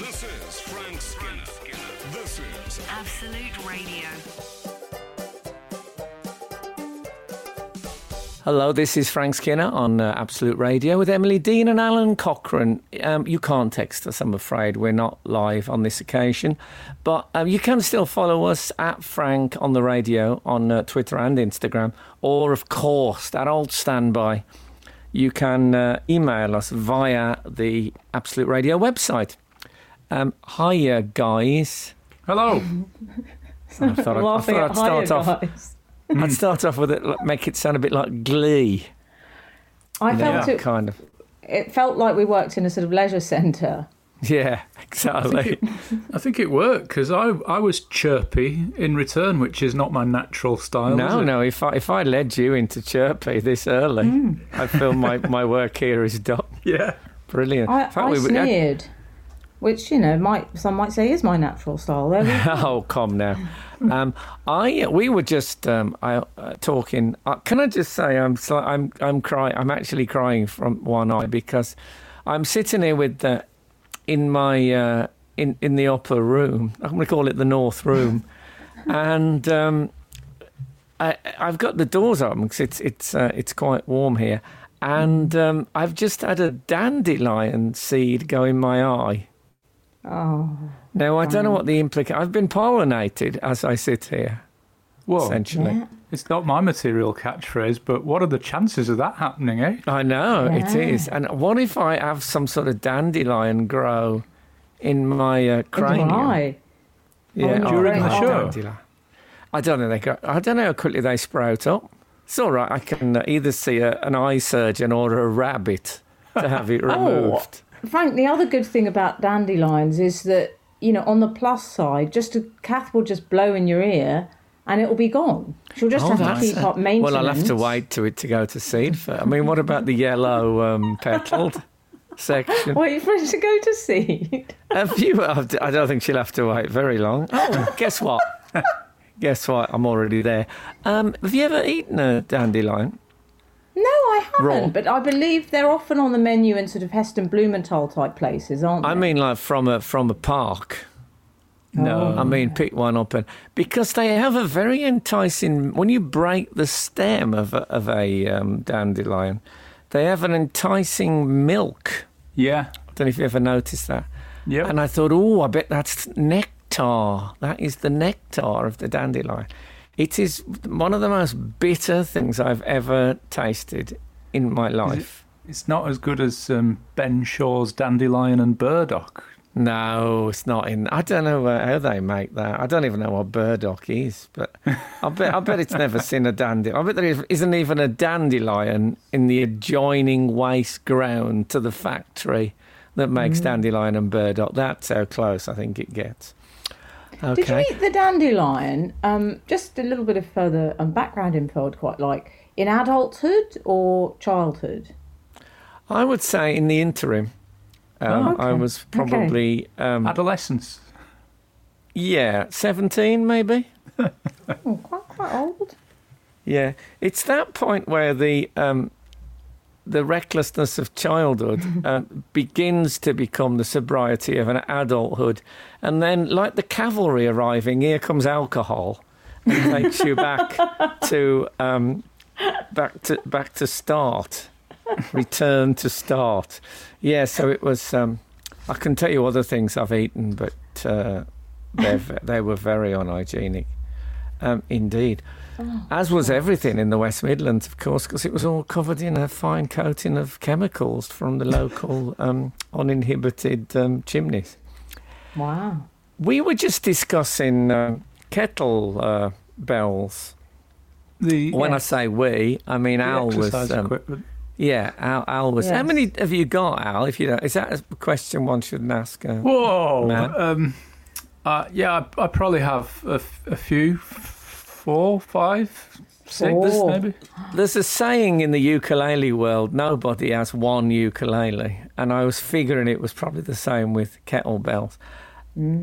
This is Frank Skinner. This is Absolute Radio. Hello, this is Frank Skinner on uh, Absolute Radio with Emily Dean and Alun Cochrane. Um, you can't text us, I'm afraid. We're not live on this occasion. But um, you can still follow us at Frank on the radio on uh, Twitter and Instagram. Or, of course, that old standby. You can uh, email us via the Absolute Radio website. Um, hiya, guys. Hello. I thought I'd, I Laughing thought I'd start higher off. guys. I'd start off with it, like, make it sound a bit like Glee. I You know, felt it, kind of. it felt like we worked in a sort of leisure centre. Yeah, exactly. I think it worked because I, I was chirpy in return, which is not my natural style. No, is no. If I if I led you into Chirpy this early, Hmm. I feel my, my work here is done. Yeah. Brilliant. I, fact, I we would- sneered, which you know might some might say is my natural style. Oh, come now. Um, I we were just um, I, uh, talking. Uh, can I just say I'm I'm I'm crying. I'm actually crying from one eye because I'm sitting here with the in my uh, in in the upper room. I'm going to call it the north room, and um, I, I've got the doors open because it's it's uh, it's quite warm here, and um, I've just had a dandelion seed go in my eye. Oh, Now I don't know what the implication. I've been pollinated as I sit here, Whoa. essentially. yeah. It's not my material catchphrase, but what are the chances of that happening, eh? I know it Yeah. is. And what if I have some sort of dandelion grow in my uh, cranium? my eye. Yeah, Oh, During the oh, show? dandelion. I don't know. They go, I don't know how quickly they sprout up. It's all right. I can uh, either see a, an eye surgeon or a rabbit to have it removed. Frank, the other good thing about dandelions is that you know on the plus side, just a Kath will just blow in your ear and it will be gone. She'll just Oh, have to keep a- up maintenance. Well, I'll have to wait to it to go to seed. For, I mean, what about the yellow um, petaled section? Wait for it to go to seed. Have you? I don't think she'll have to wait very long. Oh, guess what? guess what? I'm already there. Um, have you ever eaten a dandelion? No, I haven't. Raw. But I believe they're often on the menu in sort of Heston Blumenthal type places, aren't they? I mean, like from a from a park. No. I mean, pick one up and because they have a very enticing. When you break the stem of a, of a um, dandelion, they have an enticing milk. Yeah. I don't know if you ever noticed that. Yeah, And I thought, oh, I bet that's nectar. That is the nectar of the dandelion. It is one of the most bitter things I've ever tasted in my life. it's not as good as um, Ben Shaw's Dandelion and Burdock. No, it's not in. I don't know how they make that. I don't even know what burdock is, but I bet I bet it's never seen a dandelion. I bet there is- isn't even a dandelion in the adjoining waste ground to the factory that makes dandelion and burdock. That's how close I think it gets. Okay. Did you eat the dandelion? Um, just a little bit of further um, background info I'd quite like. In adulthood or childhood? I would say in the interim, um, Oh, okay. I was probably um, Adolescence. yeah seventeen maybe. Oh, quite quite old. Yeah, it's that point where the um, the recklessness of childhood uh, begins to become the sobriety of an adulthood, and then, like the cavalry arriving, here comes alcohol and takes you back to um, back to back to start, return to start. Yeah, so it was. Um, I can tell you other things I've eaten, but uh, they they were very unhygienic, um, indeed. As was everything in the West Midlands, of course, because it was all covered in a fine coating of chemicals from the local um, uninhibited um, chimneys. Wow. We were just discussing um kettle uh, bells. The When I say we, I mean the Al was. exercise Um, equipment. yeah, Al, Al was. How many have you got, Al? If you don't, is that a question one shouldn't ask? Uh, Whoa. Matt? Um, uh, yeah, I, I probably have a, f- a few, f- four, five, six, Four. maybe. There's a saying in the ukulele world: nobody has one ukulele, and I was figuring it was probably the same with kettlebells.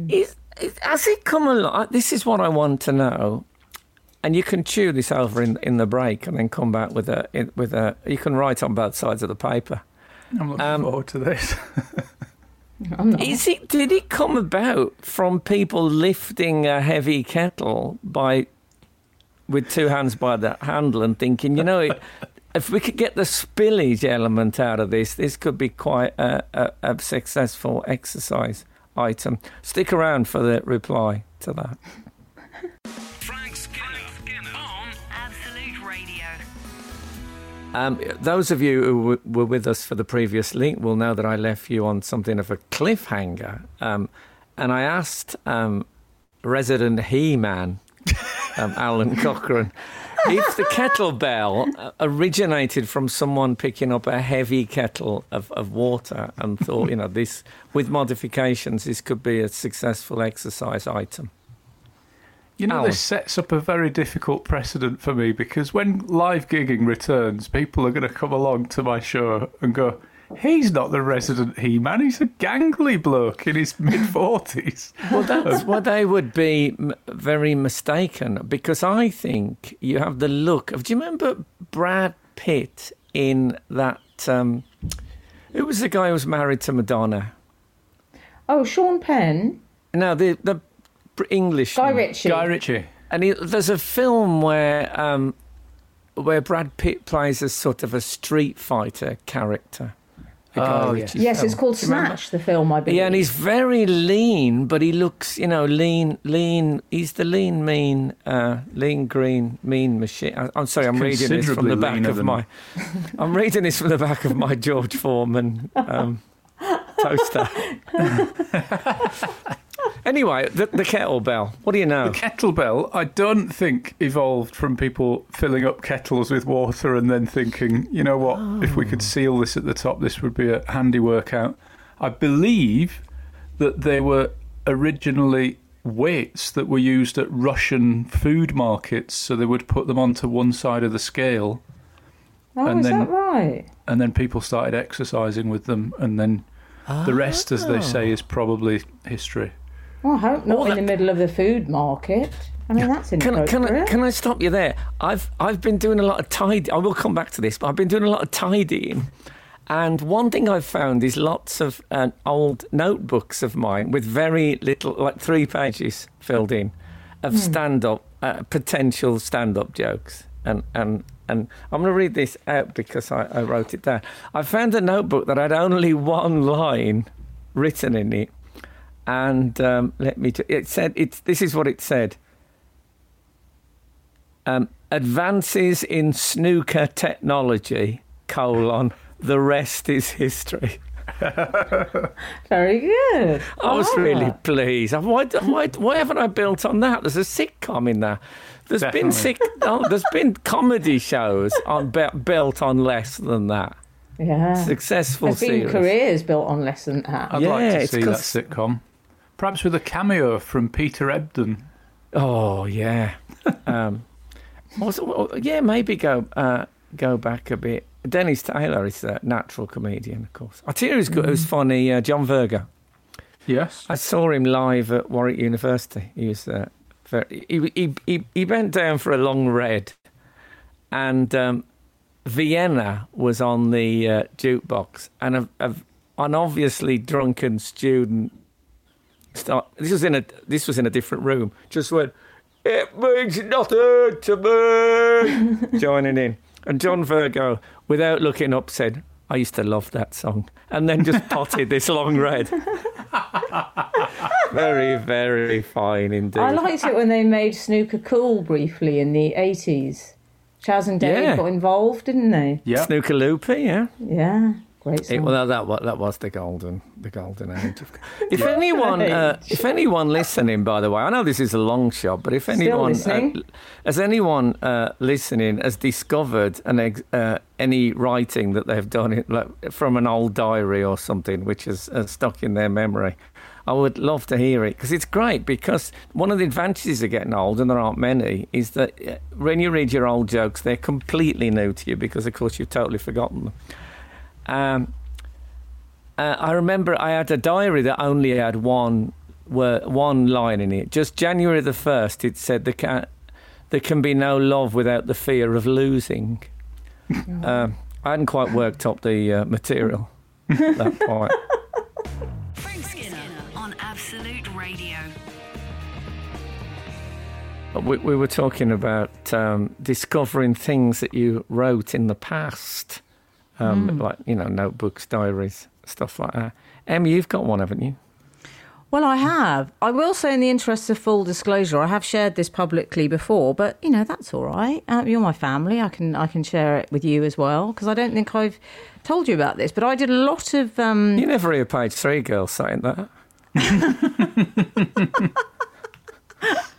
Is, is, has it come along? This is what I want to know, and you can chew this over in in the break, and then come back with a with a. You can write on both sides of the paper. I'm looking Um, forward to this. Is it? Did it come about from people lifting a heavy kettle by with two hands by the handle and thinking, you know, it, if we could get the spillage element out of this, this could be quite a, a, a successful exercise item. Stick around for the reply to that. Frank Skinner, on Absolute Radio. Um, those of you who w- were with us for the previous link will know that I left you on something of a cliffhanger. Um, and I asked um, resident He Man, um, Alun Cochrane, if the kettlebell uh, originated from someone picking up a heavy kettle of, of water and thought, you know, this, with modifications, this could be a successful exercise item. You know, Alun. this sets up a very difficult precedent for me because when live gigging returns, people are going to come along to my show and go, He's not the resident He Man, he's a gangly bloke in his mid 40s. Well, that's well, they would be very mistaken because I think you have the look of. Do you remember Brad Pitt in that? Um, who was the guy who was married to Madonna? Oh, Sean Penn, No, the the English Guy Ritchie. Guy Ritchie. And he, there's a film where um, where Brad Pitt plays a sort of a street fighter character. The Guy Oh, yeah. Yes, it's called Do you remember? Snatch, the film, I believe. Yeah, and he's very lean, but he looks, you know, lean, lean. He's the lean, mean, uh, lean, green, mean machine. I, I'm sorry, I'm reading this from the back of my. I'm reading this from the back of my George Foreman um, toaster. anyway, the, the kettlebell. What do you know? The kettlebell, I don't think evolved from people filling up kettles with water and then thinking, you know what, if we could oh. seal this at the top, this would be a handy workout. I believe that they were originally weights that were used at Russian food markets, so they would put them onto one side of the scale, oh, and is then- that right? and then people started exercising with them, and then the rest, as they say, oh. is probably history. Well, I hope not in the middle of the food market. I mean, that's Can, I- inappropriate. can, I, can I stop you there? I've I've been doing a lot of tidy. I will come back to this, but I've been doing a lot of tidying. And one thing I've found is lots of uh, old notebooks of mine with very little, like three pages filled in, of stand-up uh, potential stand-up jokes. And and and I'm going to read this out because I, I wrote it down. I found a notebook that had only one line written in it, and um, let me. Ju- it said it's. This is what it said. Um, advances in snooker technology, colon, the rest is history. Very good. I was like really pleased. Why, why, why haven't I built on that? There's a sitcom in there. There's been Definitely. sick, oh, there's been comedy shows on bu- built on less than that. Yeah. Successful There's been series. careers built on less than that. I'd Yeah, like to see that sitcom. Perhaps with a cameo from Peter Ebdon. Oh yeah. um, also, yeah, maybe go uh, go back a bit. Dennis Taylor is a natural comedian, of course. I tell you, who's good, who's funny. Uh, John Virgo. Yes. I saw him live at Warwick University. He was uh, very, he, he he he bent down for a long red, and um, Vienna was on the uh, jukebox, and a, a, an obviously drunken student. Start, this was in a this was in a different room. Just went. It means nothing to me. Joining in, and John Virgo, without looking up, said, "I used to love that song," and then just potted this long red. very, very fine indeed. I liked it when they made snooker cool briefly in the 80s. Chas and Dave Yeah. got involved, didn't they? Yeah. Snooker Loopy, yeah. Yeah. Great song. It, well, that, that that was the golden the golden age. Of, if anyone uh, if anyone listening, by the way, I know this is a long shot, but if Still anyone uh, listening? has anyone uh, listening has discovered an ex, uh, any writing that they've done it like, from an old diary or something which is uh, stuck in their memory. I would love to hear it because it's great. Because one of the advantages of getting old, and there aren't many, is that uh, when you read your old jokes, they're completely new to you because, of course, you've totally forgotten them. Um, uh, I remember I had a diary that only had one word, one line in it. Just January the first, it said there can there can be no love without the fear of losing. um, I hadn't quite worked up the uh, material at that point. Frank Skinner on Absolute Radio. We, we were talking about um, discovering things that you wrote in the past, um, like you know notebooks, diaries, stuff like that. Emmy, you've got one, haven't you? Well, I have. I will say, in the interest of full disclosure, I have shared this publicly before, but you know that's all right. Uh, you're my family. I can I can share it with you as well because I don't think I've told you about this. But I did a lot of. Um, You never hear page three girls saying that.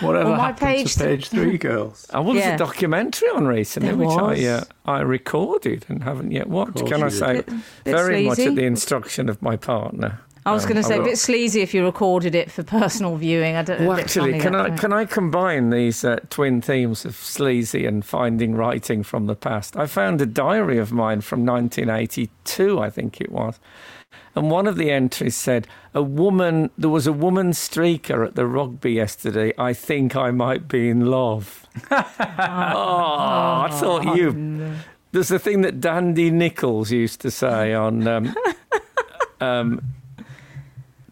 Whatever On my happened page to page three girls? I was Yeah. a documentary on recently, There which was. I uh, I recorded and haven't yet watched. Can I say, Bit- bit very much at the instruction of my partner. I was Um, going to say a bit sleazy if you recorded it for personal viewing. I don't. a Well, actually, can I actually. can I combine these uh, twin themes of sleazy and finding writing from the past? I found a diary of mine from 1982, I think it was, and one of the entries said, "A woman. There was a woman streaker at the rugby yesterday. I think I might be in love." oh, I thought you. There's a thing that Dandy Nichols used to say on um, um,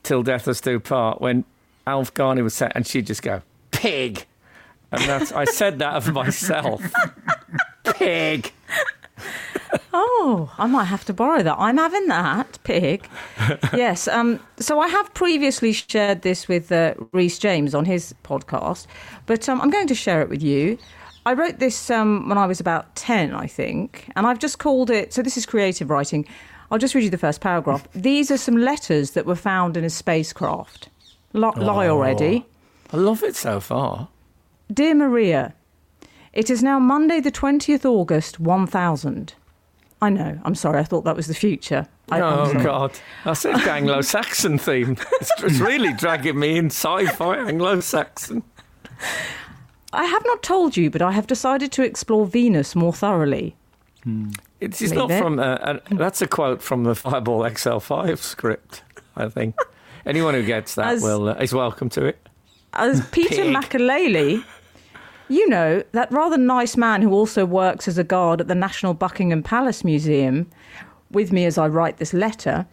"Till Death Us Do Part" when Alf Garnett was set, and she'd just go, "Pig," and that's I said that of myself. Pig. Oh, I might have to borrow that. I'm having that pig. yes. Um, so I have previously shared this with uh, Rhys James on his podcast, but um, I'm going to share it with you. I wrote this um, when I was about 10, I think, and I've just called it. So this is creative writing. I'll just read you the first paragraph. These are some letters that were found in a spacecraft. Li- Lie already. I love it so far. Dear Maria, it is now Monday, the 20th August, 1000. I know, I'm sorry, I thought that was the future. I, oh. God, that's an Anglo-Saxon theme. It's, it's really dragging me in sci-fi Anglo-Saxon. I have not told you, but I have decided to explore Venus more thoroughly. It's, it's not it. from. Uh, uh, that's a quote from the Fireball XL5 script. I think anyone who gets that As- will uh, is welcome to it. As Peter Pig. You know, that rather nice man who also works as a guard at the National Buckingham Palace Museum, with me as I write this letter,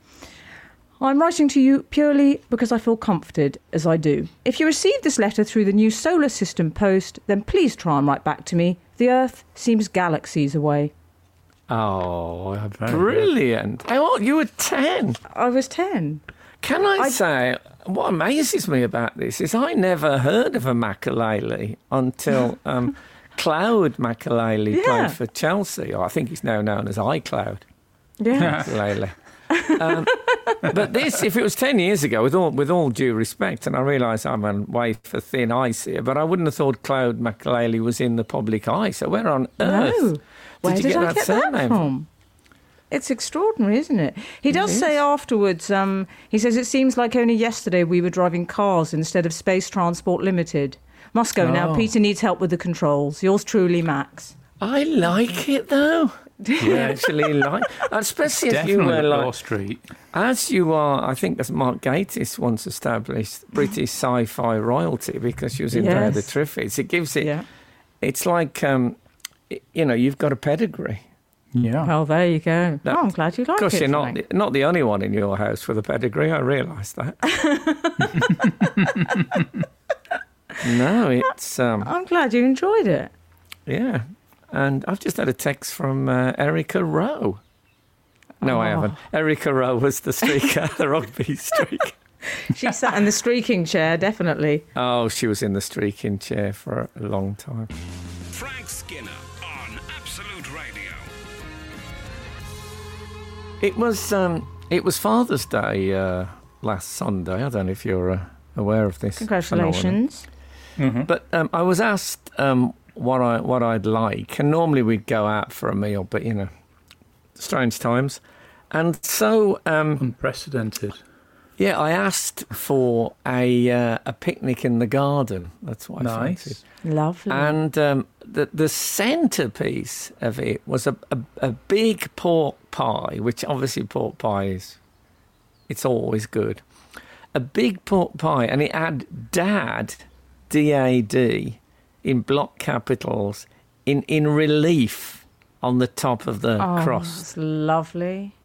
I'm writing to you purely because I feel comforted as I do. If you receive this letter through the new solar system post, then please try and write back to me. The Earth seems galaxies away. Oh, very good. brilliant! Oh, you were ten. I was 10. Can I, I- say what amazes me about this is I never heard of a Makélélé until um, Claude Makélélé Yeah. played for Chelsea. Or I think he's now known as iCloud Yeah. Um, but this, if it was ten years ago, with all with all due respect, and I realise I'm on way for thin ice here, but I wouldn't have thought Claude Makélélé was in the public eye. So where on earth No. Where did did, you get I that get surname that from? From? It's extraordinary, isn't it? He does It say afterwards, um, he says, it seems like only yesterday we were driving cars instead of Space Transport Limited. Must go now. Oh. Peter needs help with the controls. Yours truly, Max. I like it though. I actually like, especially if you Definitely were Law like, Street. as you are. I think as Mark Gatiss once established, British sci-fi royalty because she was in there the Yes. Triffids. It gives it. Yeah. It's like, um, i- you know, you've got a pedigree. Yeah. Well, there you go. No. Oh, I'm glad you like it. Of course, you're not the, not the only one in your house with a pedigree. I realise that. no, it's um, I'm glad you enjoyed it. yeah. And I've just had a text from uh, Erika Roe. No, I Oh. haven't. Erika Roe was the streaker, the rugby streak. She sat in the streaking chair, definitely. Oh, she was in the streaking chair for a long time. Frank Skinner It was um, it was Father's Day uh, last Sunday. I don't know if you're uh, aware of this. phenomenon. Congratulations. But um, I was asked um, what I what I'd like, and normally we'd go out for a meal, but you know, strange times, and so um, Unprecedented. Yeah, I asked for a uh, a picnic in the garden. That's what I Nice. fancied. Lovely. And um, the the centerpiece of it was a, a a big pork pie, which obviously pork pie is it's always good. A big pork pie, and it had Dad, D A D, in block capitals, in in relief on the top of the oh, cross. It's lovely.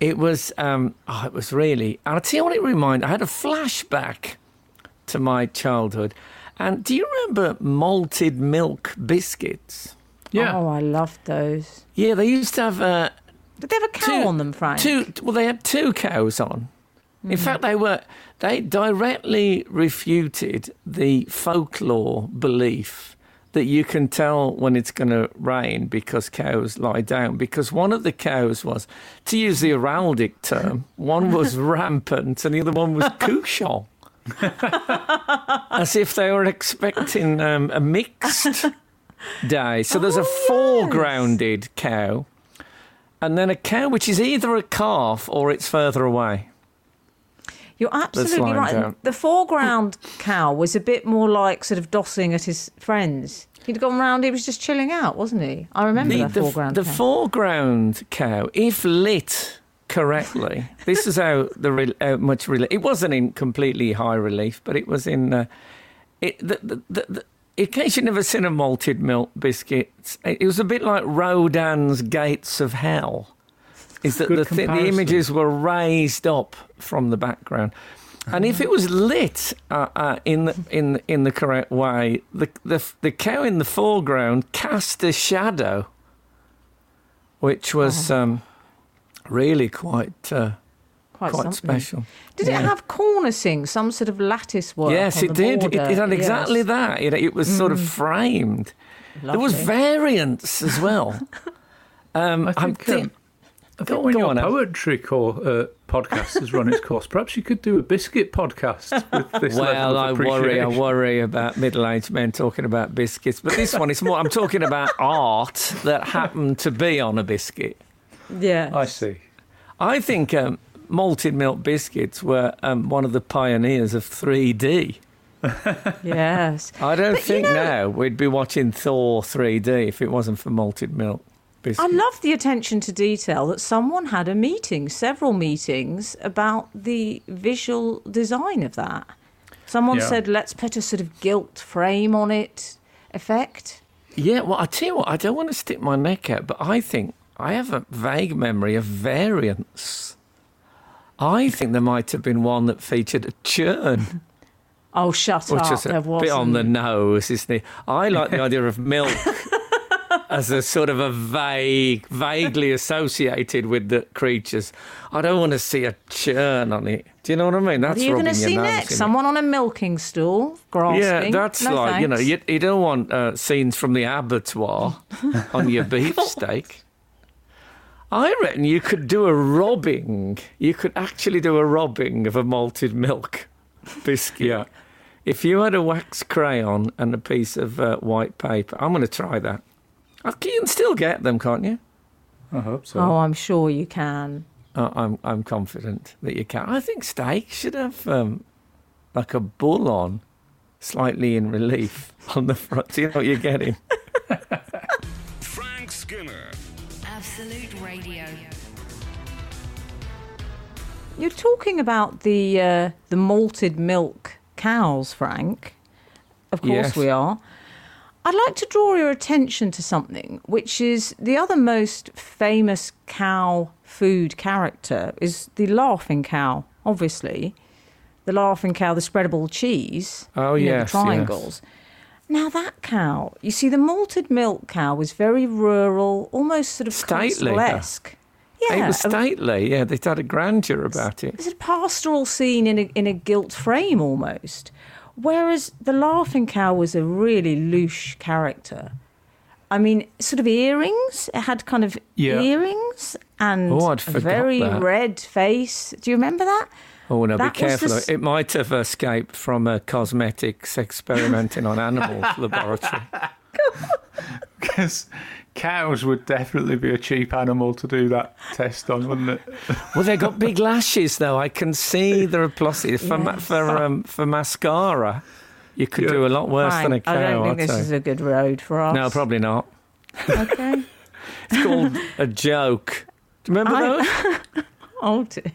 It was, um, oh, it was really. And I'll tell you what it reminded. I had a flashback to my childhood. And do you remember malted milk biscuits? Yeah. Oh, I loved those. Yeah, they used to have uh, Did they have a cow Two- on them, Frank? two. Well, they had two cows on. In fact, they were they directly refuted the folklore belief that you can tell when it's going to rain because cows lie down. Because one of the cows was, to use the heraldic term, one was rampant and the other one was couchant. As if they were expecting um, a mixed day. So there's a foregrounded cow and then a cow which is either a calf or it's further away. You're absolutely right. The foreground cow was a bit more like sort of dossing at his friends. He'd gone round, he was just chilling out, wasn't he? I remember The, the- foreground the cow. foreground cow, if lit correctly, this is how the re- how much relief. It wasn't in completely high relief, but it was in. Uh, it the, the, the, the, in case you've never seen a malted milk biscuit, it was a bit like Rodin's Gates of Hell. Is that the, thi- the images were raised up from the background, and if it was lit uh, uh, in the in in the correct way, the, the the cow in the foreground cast a shadow, which was Oh. um, really quite uh, quite, quite special. Did Yeah. it have cornicing, some sort of lattice work? yes, on it the did. It, it had exactly Yes. that. It, it was sort of framed. There was Lovely. variance as well. Um, I I'm think, thi- um, I Go- when go your on, poetry core, uh, podcast has run its course, perhaps you could do a biscuit podcast with this Well, level I worry, I worry about middle-aged men talking about biscuits, but this one is more. I'm talking about art that happened to be on a biscuit. Yeah. I see. I think um, malted milk biscuits were um, one of the pioneers of 3D. yes. I don't But you think know- now we'd be watching Thor 3D if it wasn't for malted milk I love the attention to detail that someone had a meeting, several meetings, about the visual design of that. Someone Yeah. said, let's put a sort of gilt frame on it effect. Yeah, well, I tell you what, I don't want to stick my neck out, but I think I have a vague memory of variants. I think there might have been one that featured a churn, Oh, shut which up. was there a wasn't. bit on the nose, isn't it? I like the idea of milk as a sort of a vague, vaguely associated with the creatures. I don't want to see a churn on it. Do you know what I mean? That's What are you going to see next? in it. Someone on a milking stool, grasping. Yeah, that's No like, you know, you, you don't want uh, scenes from the abattoir on your beefsteak. I reckon you could do a robbing. You could actually do a robbing of a malted milk biscuit. Yeah. If you had a wax crayon and a piece of uh, white paper, I'm going to try that. I- You can still get them, can't you? I hope so. Oh, I'm sure you can. Uh, I'm I'm confident that you can. I think steak should have um, like a bull on, slightly in relief on the front. Do you know what you're getting? Frank Skinner. Absolute Radio. You're talking about the uh, the malted milk cows, Frank. Of course Yes. we are. I'd like to draw your attention to something, which is the other most famous cow food character is the laughing cow, obviously. The laughing cow, the spreadable cheese. Oh, you know, the triangles. Now that cow, you see, the malted milk cow was very rural, almost sort of Stately. Yeah, it was stately. Yeah, they had a grandeur about it. it's a pastoral scene in a, in a gilt frame almost. Whereas the laughing cow was a really louche character. I mean, sort of earrings. It had kind of Yeah. earrings and Oh, a very that. red face. Do you remember that? Oh no, That be careful. the It might have escaped from a cosmetics experimenting on animals laboratory. Because cows would definitely be a cheap animal to do that test on, wouldn't it? Well, they've got big lashes, though. I can see the are for Yes. for um, for mascara. You could Yeah. do a lot worse than a cow. I don't think I'd this say. is a good road for us. No, probably not. Okay. It's called a joke. Do you remember I- those? oh dear.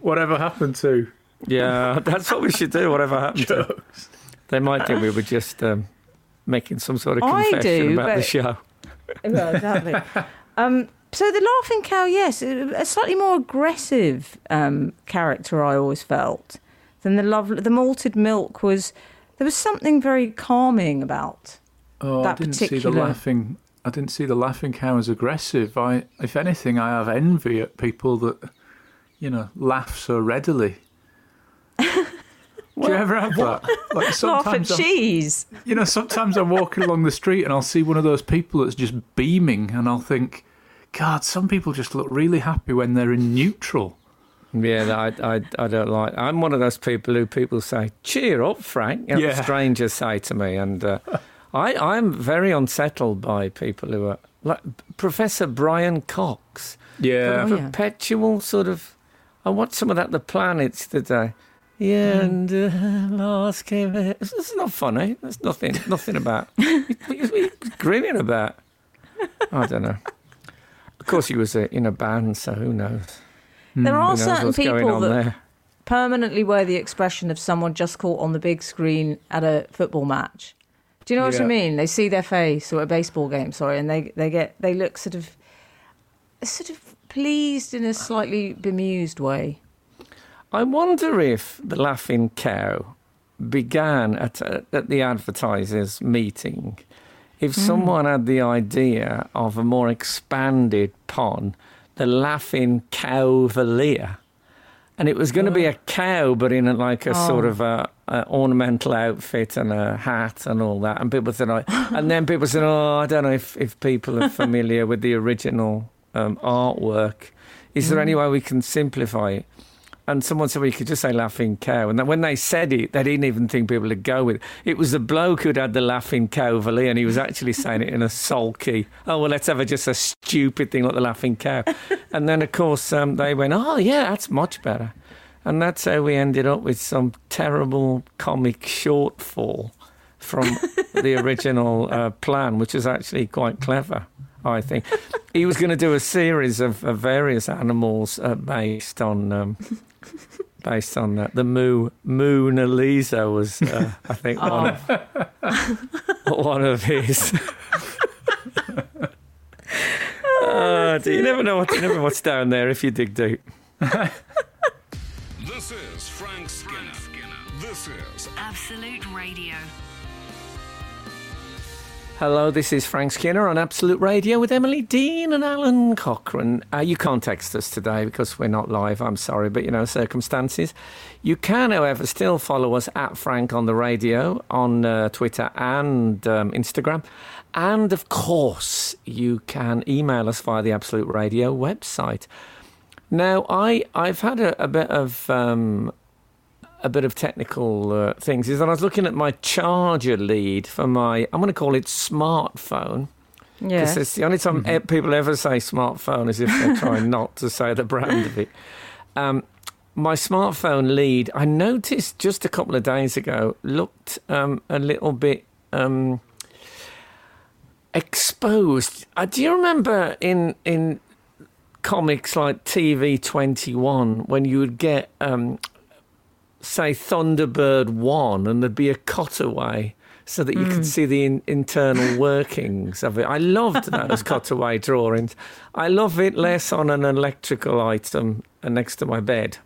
Whatever happened to Yeah, that's what we should do. Whatever happened to jokes? They might think we were just um, making some sort of I confession do, about the show. Well, exactly. um, So the laughing cow, yes, a slightly more aggressive um, character. I always felt than the love. The malted milk was there was something very calming about. Oh, That I didn't see the laughing. I didn't see the laughing cow as aggressive. I, if anything, I have envy at people that, you know, laugh so readily. Do you ever have that? Like Laugh at sometimes, I'm, cheese. you know, sometimes I'm walking along the street and I'll see one of those people that's just beaming, and I'll think, God, some people just look really happy when they're in neutral. Yeah, I, I, I don't like. I'm one of those people who people say, "Cheer up, Frank." You know, Yeah. Strangers say to me, and uh, I, I'm very unsettled by people who are like Professor Brian Cox. Yeah. Oh, yeah. perpetual sort of. I watched some of that The Planets today. Yeah, and uh, last came. It's, it's not funny. There's nothing, nothing about. what are you grinning about? I don't know. Of course, he was uh, in a band, so who knows? There Who are certain people that there? permanently wear the expression of someone just caught on the big screen at a football match. Do you know what I mean? They see their face or a baseball game, sorry, and they they get they look sort of sort of pleased in a slightly bemused way. I wonder if the Laughing Cow began at, uh, at the advertisers' meeting. If someone had the idea of a more expanded pun, the Laughing Cavalier, and it was going to be a cow, but in a, like a sort Oh. of a, a ornamental outfit and a hat and all that. And people said, and then people said, "Oh, I don't know if, if people are familiar with the original um, artwork. Is there any way we can simplify it?" And someone said, well, you could just say laughing cow. And when they said it, they didn't even think people would go with it. It was the bloke who'd had the laughing cow and he was actually saying it in a sulky, oh, well, let's have a, just a stupid thing like the laughing cow. and then, of course, um, they went, oh, yeah, that's much better. And that's how we ended up with some terrible comic shortfall from the original uh, plan, which is actually quite clever. I think he was going to do a series of, of various animals uh, based on um, based on that. The Moo Mona Lisa was, uh, I think, one of one of his. Uh, do you never know what you never know what's down there if you dig deep. This is Frank Skinner. This is Absolute Radio. Hello, this is Frank Skinner on Absolute Radio with Emily Dean and Alun Cochrane. Uh, you can't text us today because we're not live. I'm sorry, but you know, circumstances. You can, however, still follow us at Frank on the radio on uh, Twitter and um, Instagram. And of course, you can email us via the Absolute Radio website. Now, I, I've had a, a bit of um, a bit of technical uh, things is that I was looking at my charger lead for my, I'm going to call it smartphone. Yes. Because it's the only time e- people ever say smartphone is if they're trying not to say the brand of it. Um, my smartphone lead, I noticed just a couple of days ago, looked um, a little bit um, exposed. Uh, do you remember in in comics like TV Twenty One when you would get um, say Thunderbird One, and there'd be a cutaway so that you could see the in- internal workings of it. I loved those cutaway drawings. I love it less on an electrical item uh, next to my bed.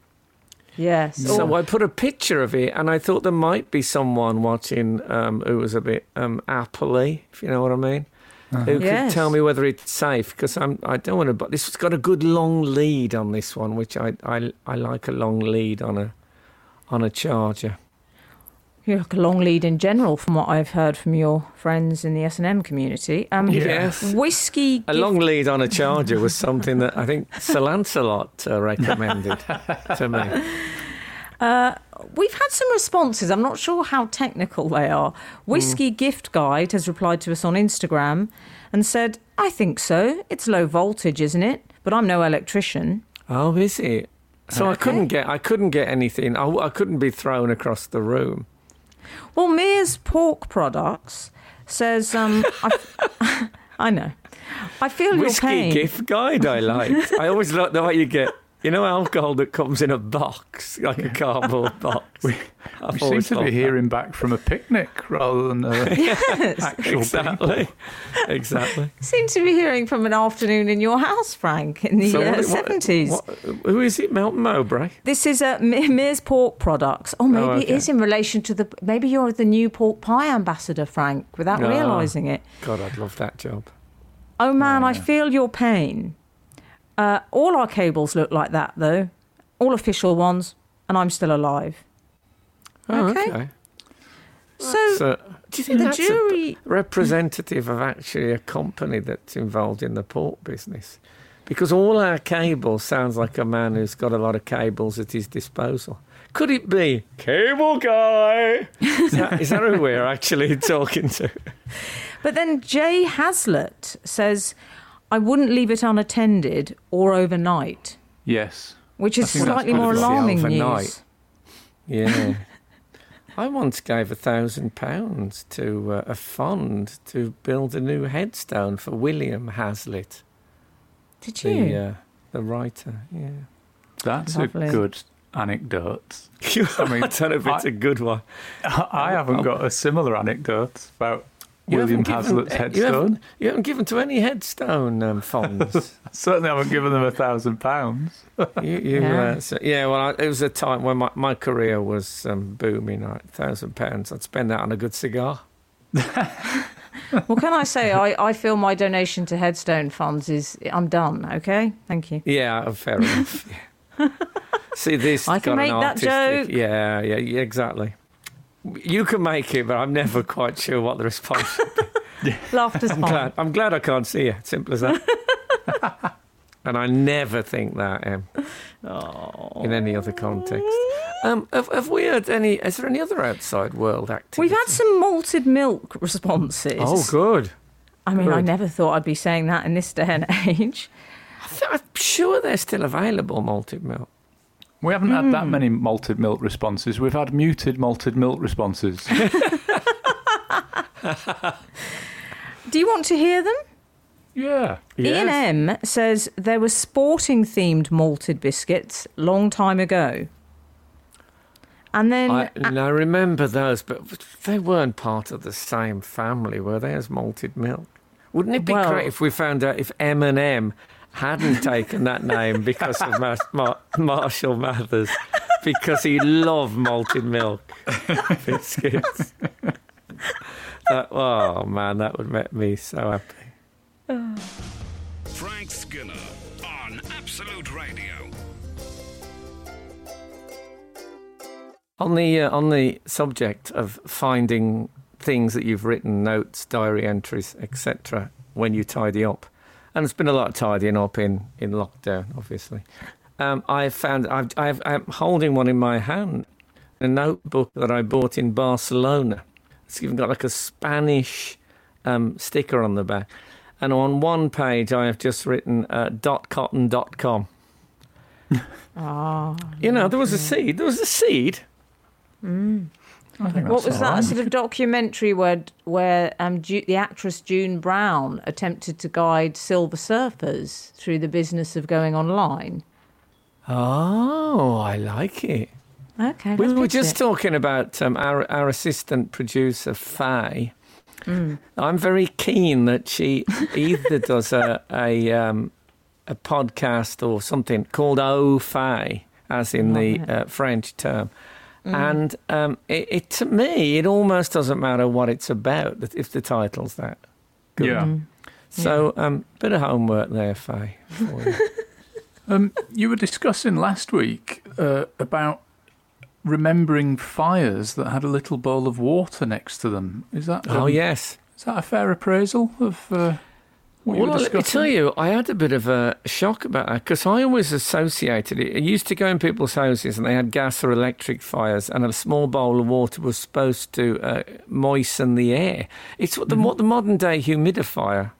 yes. So Or- I put a picture of it, and I thought there might be someone watching um, who was a bit um, appley, if you know what I mean. Who could Yes. tell me whether it's safe? Because I'm, I don't want to. But this has got a good long lead on this one, which I, I, I like a long lead on a, on a charger. You're like a long lead in general, from what I've heard from your friends in the S and M community. Um, Yes. Whiskey. A long lead on a charger was something that I think Sir Lancelot uh, recommended to me. Uh, we've had some responses. I'm not sure how technical they are. Whiskey Gift Guide has replied to us on Instagram and said, "I think so. It's low voltage, isn't it? But I'm no electrician." Oh, is it? So I couldn't get I couldn't get anything. I, I couldn't be thrown across the room. Well, Mears Pork Products says, um, I, I know. I feel your Whiskey pain. gift guide I like. I always like the way you get You know alcohol that comes in a box, like a cardboard box. We, we seem to thought be that. hearing back from a picnic rather than uh, actual Exactly. exactly. Seem to be hearing from an afternoon in your house, Frank, in the So uh, what- what- 70s. who is it? Melton Mowbray? This is uh, M- Mears Pork Products. Oh, maybe Oh, okay. is in relation to the. Maybe you're the new pork pie ambassador, Frank, without Ah. realising it. God, I'd love that job. Oh man, I yeah. feel your pain. Uh, all our cables look like that, though. All official ones, and I'm still alive. Oh, Okay. okay. So So, do you think the that's a jury. representative of actually a company that's involved in the port business? Because all our cables sounds like a man who's got a lot of cables at his disposal. Could it be Cable Guy? Is that, is that who we're actually talking to? But then Jay Hazlitt says, "I wouldn't leave it unattended or overnight," yes. which is slightly more advice. alarming Overnight. news. Yeah. I once gave a thousand pounds to uh, a fund to build a new headstone for William Hazlitt, Did you? the uh, the writer. Yeah. That's Lovely. a good anecdote. I, mean, don't know if it's I- a good one. I haven't got a similar anecdote about You William haven't Hazlitt's given- You headstone. haven't, you haven't given to any headstone um, funds. Certainly I haven't given them a thousand pounds. you, you, Yeah. Uh, so, yeah, well, I, it was a time when my, my career was um, booming. Like thousand pounds, I'd spend that on a good cigar. Well, can I say I, I feel my donation to Headstone funds is I'm done. Okay, thank you. Yeah, uh, fair enough. See, this I can got an make that artistic- joke. Yeah, yeah, yeah, exactly. You can make it, but I'm never quite sure what the response. Laughter's I'm fine. glad. I'm glad I can't see you. Simple as that. and I never think that um, in any other context. Um, have, have we had any? Is there any other outside world activity? We've had some malted milk responses. Oh, good. I mean, I never thought I'd be saying that in this day and age. I I'm sure they're still available. Malted milk. We haven't had that hmm. many malted milk responses. We've had muted malted milk responses. Do you want to hear them? yeah. Ian M says there were sporting themed malted biscuits long time ago. And then I, and I remember those, but they weren't part of the same family, were they? As malted milk. Wouldn't it be Well- great if we found out if Eminem hadn't taken that name because of Mar- Mar- Marshall Mathers, because he loved malted milk biscuits. that, oh man, that would make me so happy. Frank Skinner on Absolute Radio. On the uh, on the subject of finding things that you've written, notes, diary entries, etc., when you tidy up, and there's been a lot of tidying up in, in lockdown, obviously. Um, I found I've, I've, I'm holding one in my hand, a notebook that I bought in Barcelona. It's even got like a Spanish um, sticker on the back, and on one page I have just written uh, dot cotton dot com. Ah, You know, there was a seed. There was a seed. Think what was that? Right. sort of documentary where where um, Ju- the actress June Brown attempted to guide silver surfers through the business of going online. Oh, I like it. Okay, We were just it. talking about um, our, our assistant producer, Faye. Mm. I'm very keen that she either does a, a, um, a podcast or something called Au Faye, as in the uh, French term. Mm. And um, it, it, to me, it almost doesn't matter what it's about if the title's that. good. Yeah. Mm. So, um, bit of homework there, Faye. for you. Um, you were discussing last week uh, about remembering fires that had a little bowl of water next to them. Is that oh, um, yes. Is that a fair appraisal of uh, what Well, let me tell you, I had a bit of a shock about that because I always associated it. I used to go in people's houses and they had gas or electric fires, and a small bowl of water was supposed to uh, moisten the air. It's what the, mo- the modern day humidifier.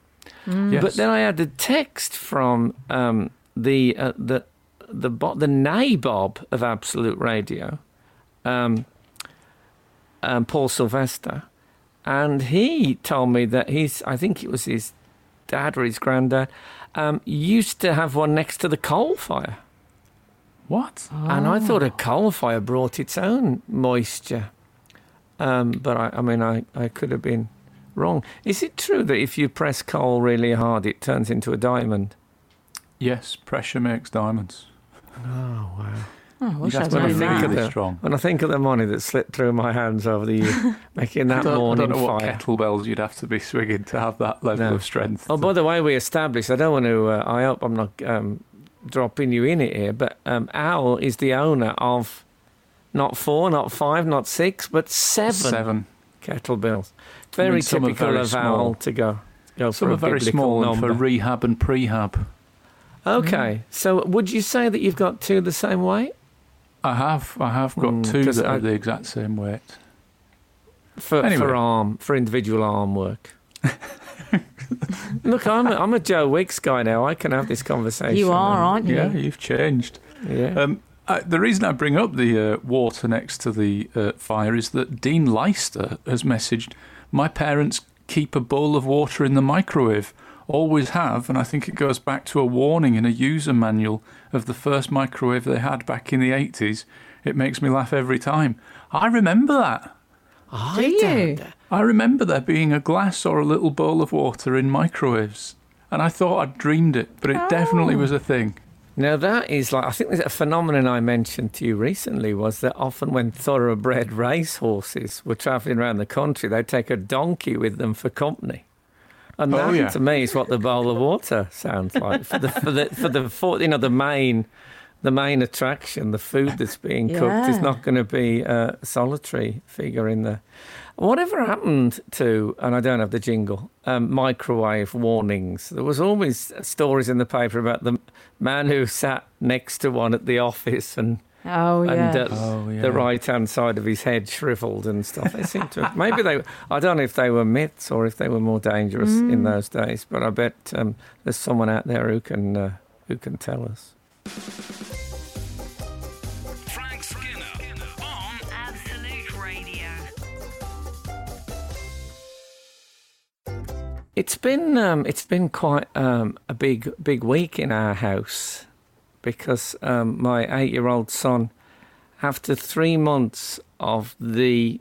Yes. But then I had a text from um, the uh, the the bo- the nabob of Absolute Radio, um, um, Paul Sylvester, and he told me that he's I think it was his dad or his granddad um, used to have one next to the coal fire. What? And I thought a coal fire brought its own moisture. Um, but I, I mean, I, I could have been wrong. Is it true that if you press coal really hard, it turns into a diamond? Yes, pressure makes diamonds. Oh, wow. Oh, I wish You'd I'd have to when I think of really the- strong. When I think of the money that slipped through my hands over the years, making that I don't, I morning don't know what fire. kettlebells you'd have to be swinging to have that level No. of strength. Oh, by the way, we established, I don't want to, uh, I hope I'm not um, dropping you in it here, but um, Al is the owner of not four, not five, not six, but seven, Seven. kettlebells. I Very mean, typical very of small. Al to go, go Some for are a very small and number. for rehab and prehab. okay, so would you say that you've got two the same weight? I have, I have got Mm, two 'cause that I- are the exact same weight. For, Anyway. for arm, for individual arm work. Look, I'm a, I'm a Joe Wicks guy now. I can have this conversation. You are, and- aren't you? Yeah, you've changed. Yeah. Um, I, the reason I bring up the uh, water next to the uh, fire is that Dean Leister has messaged, "My parents keep a bowl of water in the microwave, always have, and I think it goes back to a warning in a user manual of the first microwave they had back in the 80s. It makes me laugh every time. I remember that. I Do you? don't- I remember there being a glass or a little bowl of water in microwaves." And I thought I'd dreamed it, but it oh. definitely Oh. was a thing. Now that is like I think there's a phenomenon I mentioned to you recently was that often when thoroughbred race horses were travelling around the country, they'd take a donkey with them for company. And Oh, that yeah. to me is what the bowl of water sounds like for the for the for the for, you know the main the main attraction, the food that's being cooked is not going to be a solitary figure in there. Whatever happened to, and I don't have the jingle, um, microwave warnings? There was always stories in the paper about the man who sat next to one at the office and, Oh, yeah. and uh, Oh, yeah. the right hand side of his head shriveled and stuff. They seem to have, maybe they, I don't know if they were myths or if they were more dangerous Mm. in those days, but I bet um, there's someone out there who can, uh, who can tell us. Frank Skinner on Absolute Radio. It's been um, it's been quite um, a big big week in our house because um, my eight year old son, after three months of the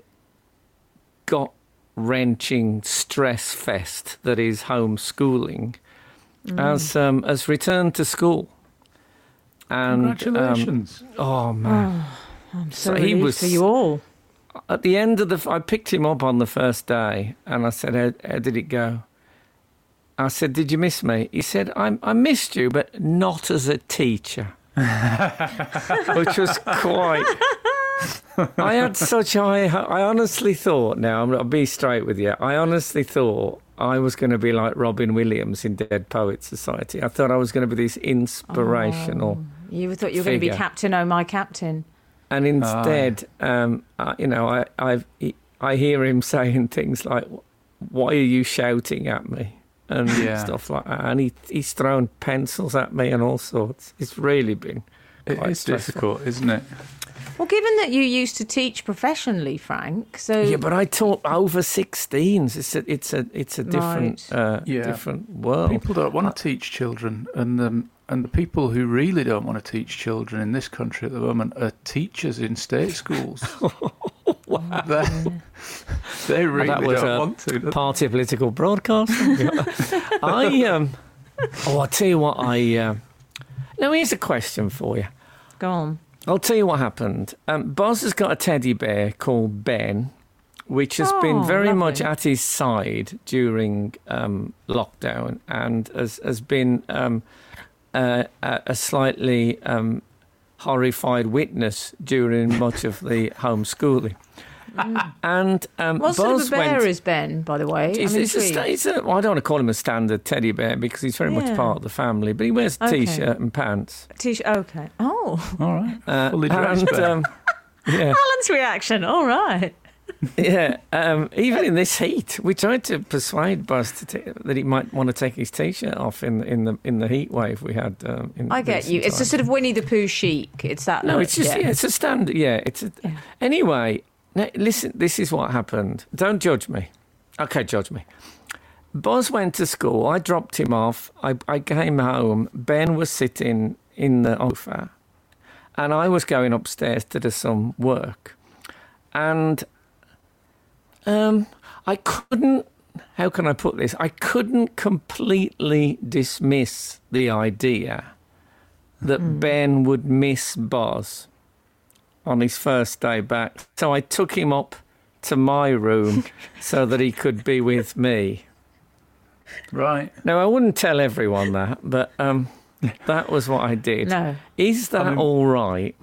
gut wrenching stress fest that is homeschooling, has um, has returned to school. And um, Congratulations. oh man! I'm so, so he was- for you all. At the end of the, I picked him up on the first day, and I said, "How, how did it go?" I said, "Did you miss me?" He said, "I, I missed you, but not as a teacher," which was quite. I had such high. I honestly thought. Now I'm- I'll be straight with you. I honestly thought I was going to be like Robin Williams in Dead Poets Society. I thought I was going to be this inspirational. You thought you were going to be Captain Oh My Captain. and instead, um, I, you know, I, I, I hear him saying things like, "Why are you shouting at me?" And Yeah. stuff like that. And he, he's thrown pencils at me and all sorts. It's really been. It quite is stressful. difficult, isn't it? Well, given that you used to teach professionally, Frank, so Yeah, but I taught over 16s. It's a, it's a, it's a different, Right. uh, Yeah. different world. People don't want to teach children, and um, and the people who really don't want to teach children in this country at the moment are teachers in state schools. They, they really that was don't a want to. do Party political broadcast. I um. Oh, I tell you what. I uh, now here's a question for you. go on. I'll tell you what happened. Um, Buzz has got a teddy bear called Ben, which has been Oh, very lovely. much at his side during um, lockdown and has, has been um, uh, a, a slightly um, horrified witness during much of the homeschooling. And um, What sort of a bear went, is Ben, by the way? He's, I'm he's a, he's a, well, I don't want to call him a standard teddy bear because he's very Yeah. much part of the family, but he wears a Okay. t-shirt and pants. T- shirt, okay. Oh, All right. Uh, Fully dressed and, bear. um, yeah, Alun's reaction. All right. Yeah. Um, even in this heat, we tried to persuade Buzz to ta- that he might want to take his t-shirt off in in the in the heat wave we had. Um, in I get you. It's a sort of Winnie the Pooh chic. It's that. no. look, It's just yeah. it's a standard. Yeah, it's a, Yeah. anyway. Now, listen, this is what happened. Don't judge me. Okay, judge me. Buzz went to school. I dropped him off. I, I came home. Ben was sitting in the sofa, and I was going upstairs to do some work, and um, I couldn't. How can I put this? I couldn't completely dismiss the idea that Ben would miss Buzz on his first day back. So I took him up to my room so that he could be with me. Right. Now I wouldn't tell everyone that, but um, that was what I did. No. Is that I mean- all right?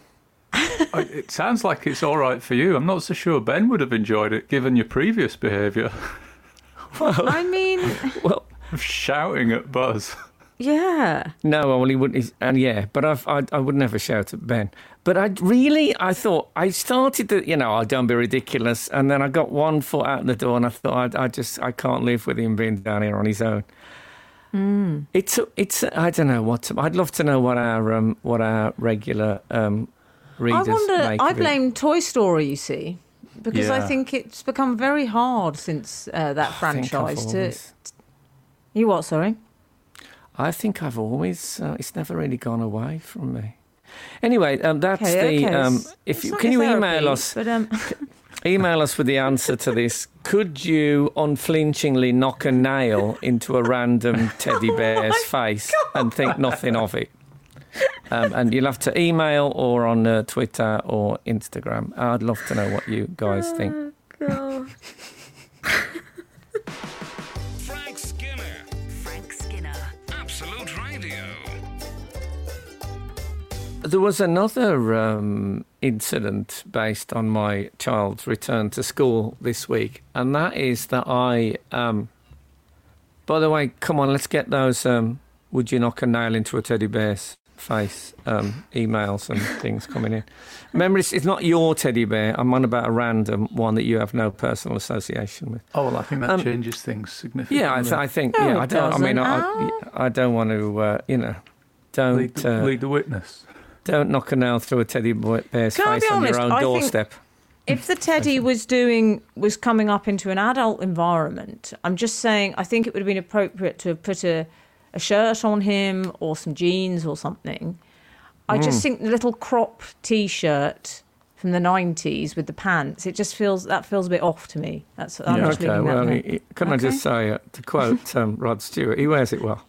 I- It sounds like it's all right for you. I'm not so sure Ben would have enjoyed it, given your previous behaviour well, I mean, Well, shouting at Buzz. yeah. no, well, he wouldn't. he's- And yeah, but I've, I, I would never shout at Ben. But I really, I thought I started to, you know, I don't be ridiculous, and then I got one foot out the door, and I thought, I, I just, I can't live with him being down here on his own. It's, it's, I don't know what. To, I'd love to know what our, um, what our regular um, I wonder. I blame Toy Story. You see, because I think it's become very hard since uh, that I franchise to. always- You what? Sorry. I think I've always. Uh, it's never really gone away from me. Anyway, um, that's Okay, the. okay. Um, if you can you therapy, email us, But um, email us with the answer to this. Could you unflinchingly knock a nail into a random teddy bear's face and think nothing of it? Um, and you'll have to email or on uh, Twitter or Instagram. I'd love to know what you guys think. Frank Skinner, Frank Skinner. Absolute Radio. There was another um, incident based on my child's return to school this week, and that is that I. Um, by the way, come on, let's get those. Um, would you knock a nail into a teddy bear's face? Um, emails and things coming in. Remember, it's, it's not your teddy bear. I'm on about a random one that you have no personal association with. Oh well, I think that Um, changes things significantly. Yeah, I, th- I think. No, yeah, I don't. I mean, I. I, I don't want to. Uh, you know, don't lead, the, uh, lead the witness. don't knock a nail through a teddy bear's Can face be on your own I doorstep. if the teddy was doing was coming up into an adult environment, I'm just saying I think it would have been appropriate to have put a, a shirt on him or some jeans or something. I Hmm. just think the little crop t-shirt from the 90s with the pants, it just feels that feels a bit off to me. That's I'm Yeah, just Okay, that well, he, he- can I just say, uh, to quote um, Rod Stewart, he wears it well.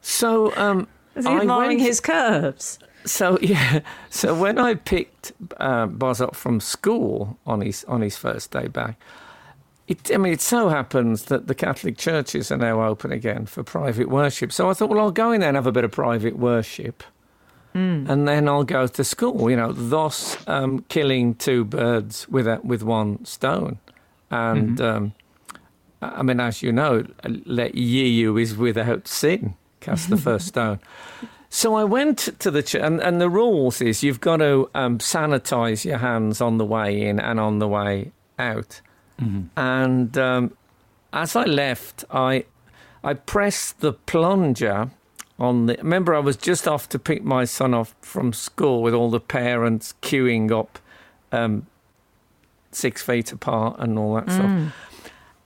so, um, Is he I admiring went- his curves? so yeah, so when I picked uh, Buzz up from school on his on his first day back, it, I mean, it so happens that the Catholic churches are now open again for private worship. So I thought, well, I'll go in there and have a bit of private worship. And then I'll go to school, you know, thus um, killing two birds with a, with one stone. And um, I mean, as you know, let ye you is without sin. Cast the first stone. So I went to the church, and, and the rules is you've got to um, sanitize your hands on the way in and on the way out. And um, as I left, I I pressed the plunger on the. Remember, I was just off to pick my son off from school with all the parents queuing up, um, six feet apart and all that stuff.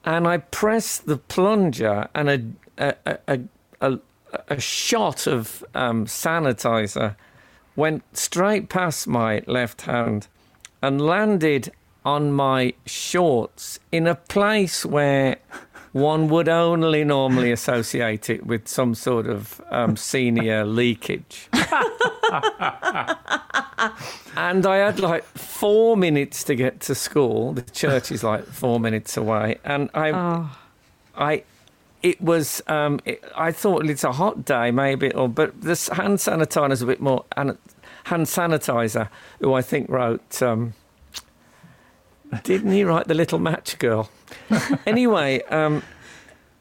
And I pressed the plunger, and a a a, a, a, a shot of um, sanitizer went straight past my left hand and landed on my shorts in a place where one would only normally associate it with some sort of um, senior leakage. and I had like four minutes to get to school. The church is like four minutes away, and I, Oh. I, it was. Um, it, I thought it's a hot day, maybe, or but this hand sanitizer is a bit more. And hand sanitizer, who I think wrote. Um, didn't he write the Little Match Girl? anyway, um,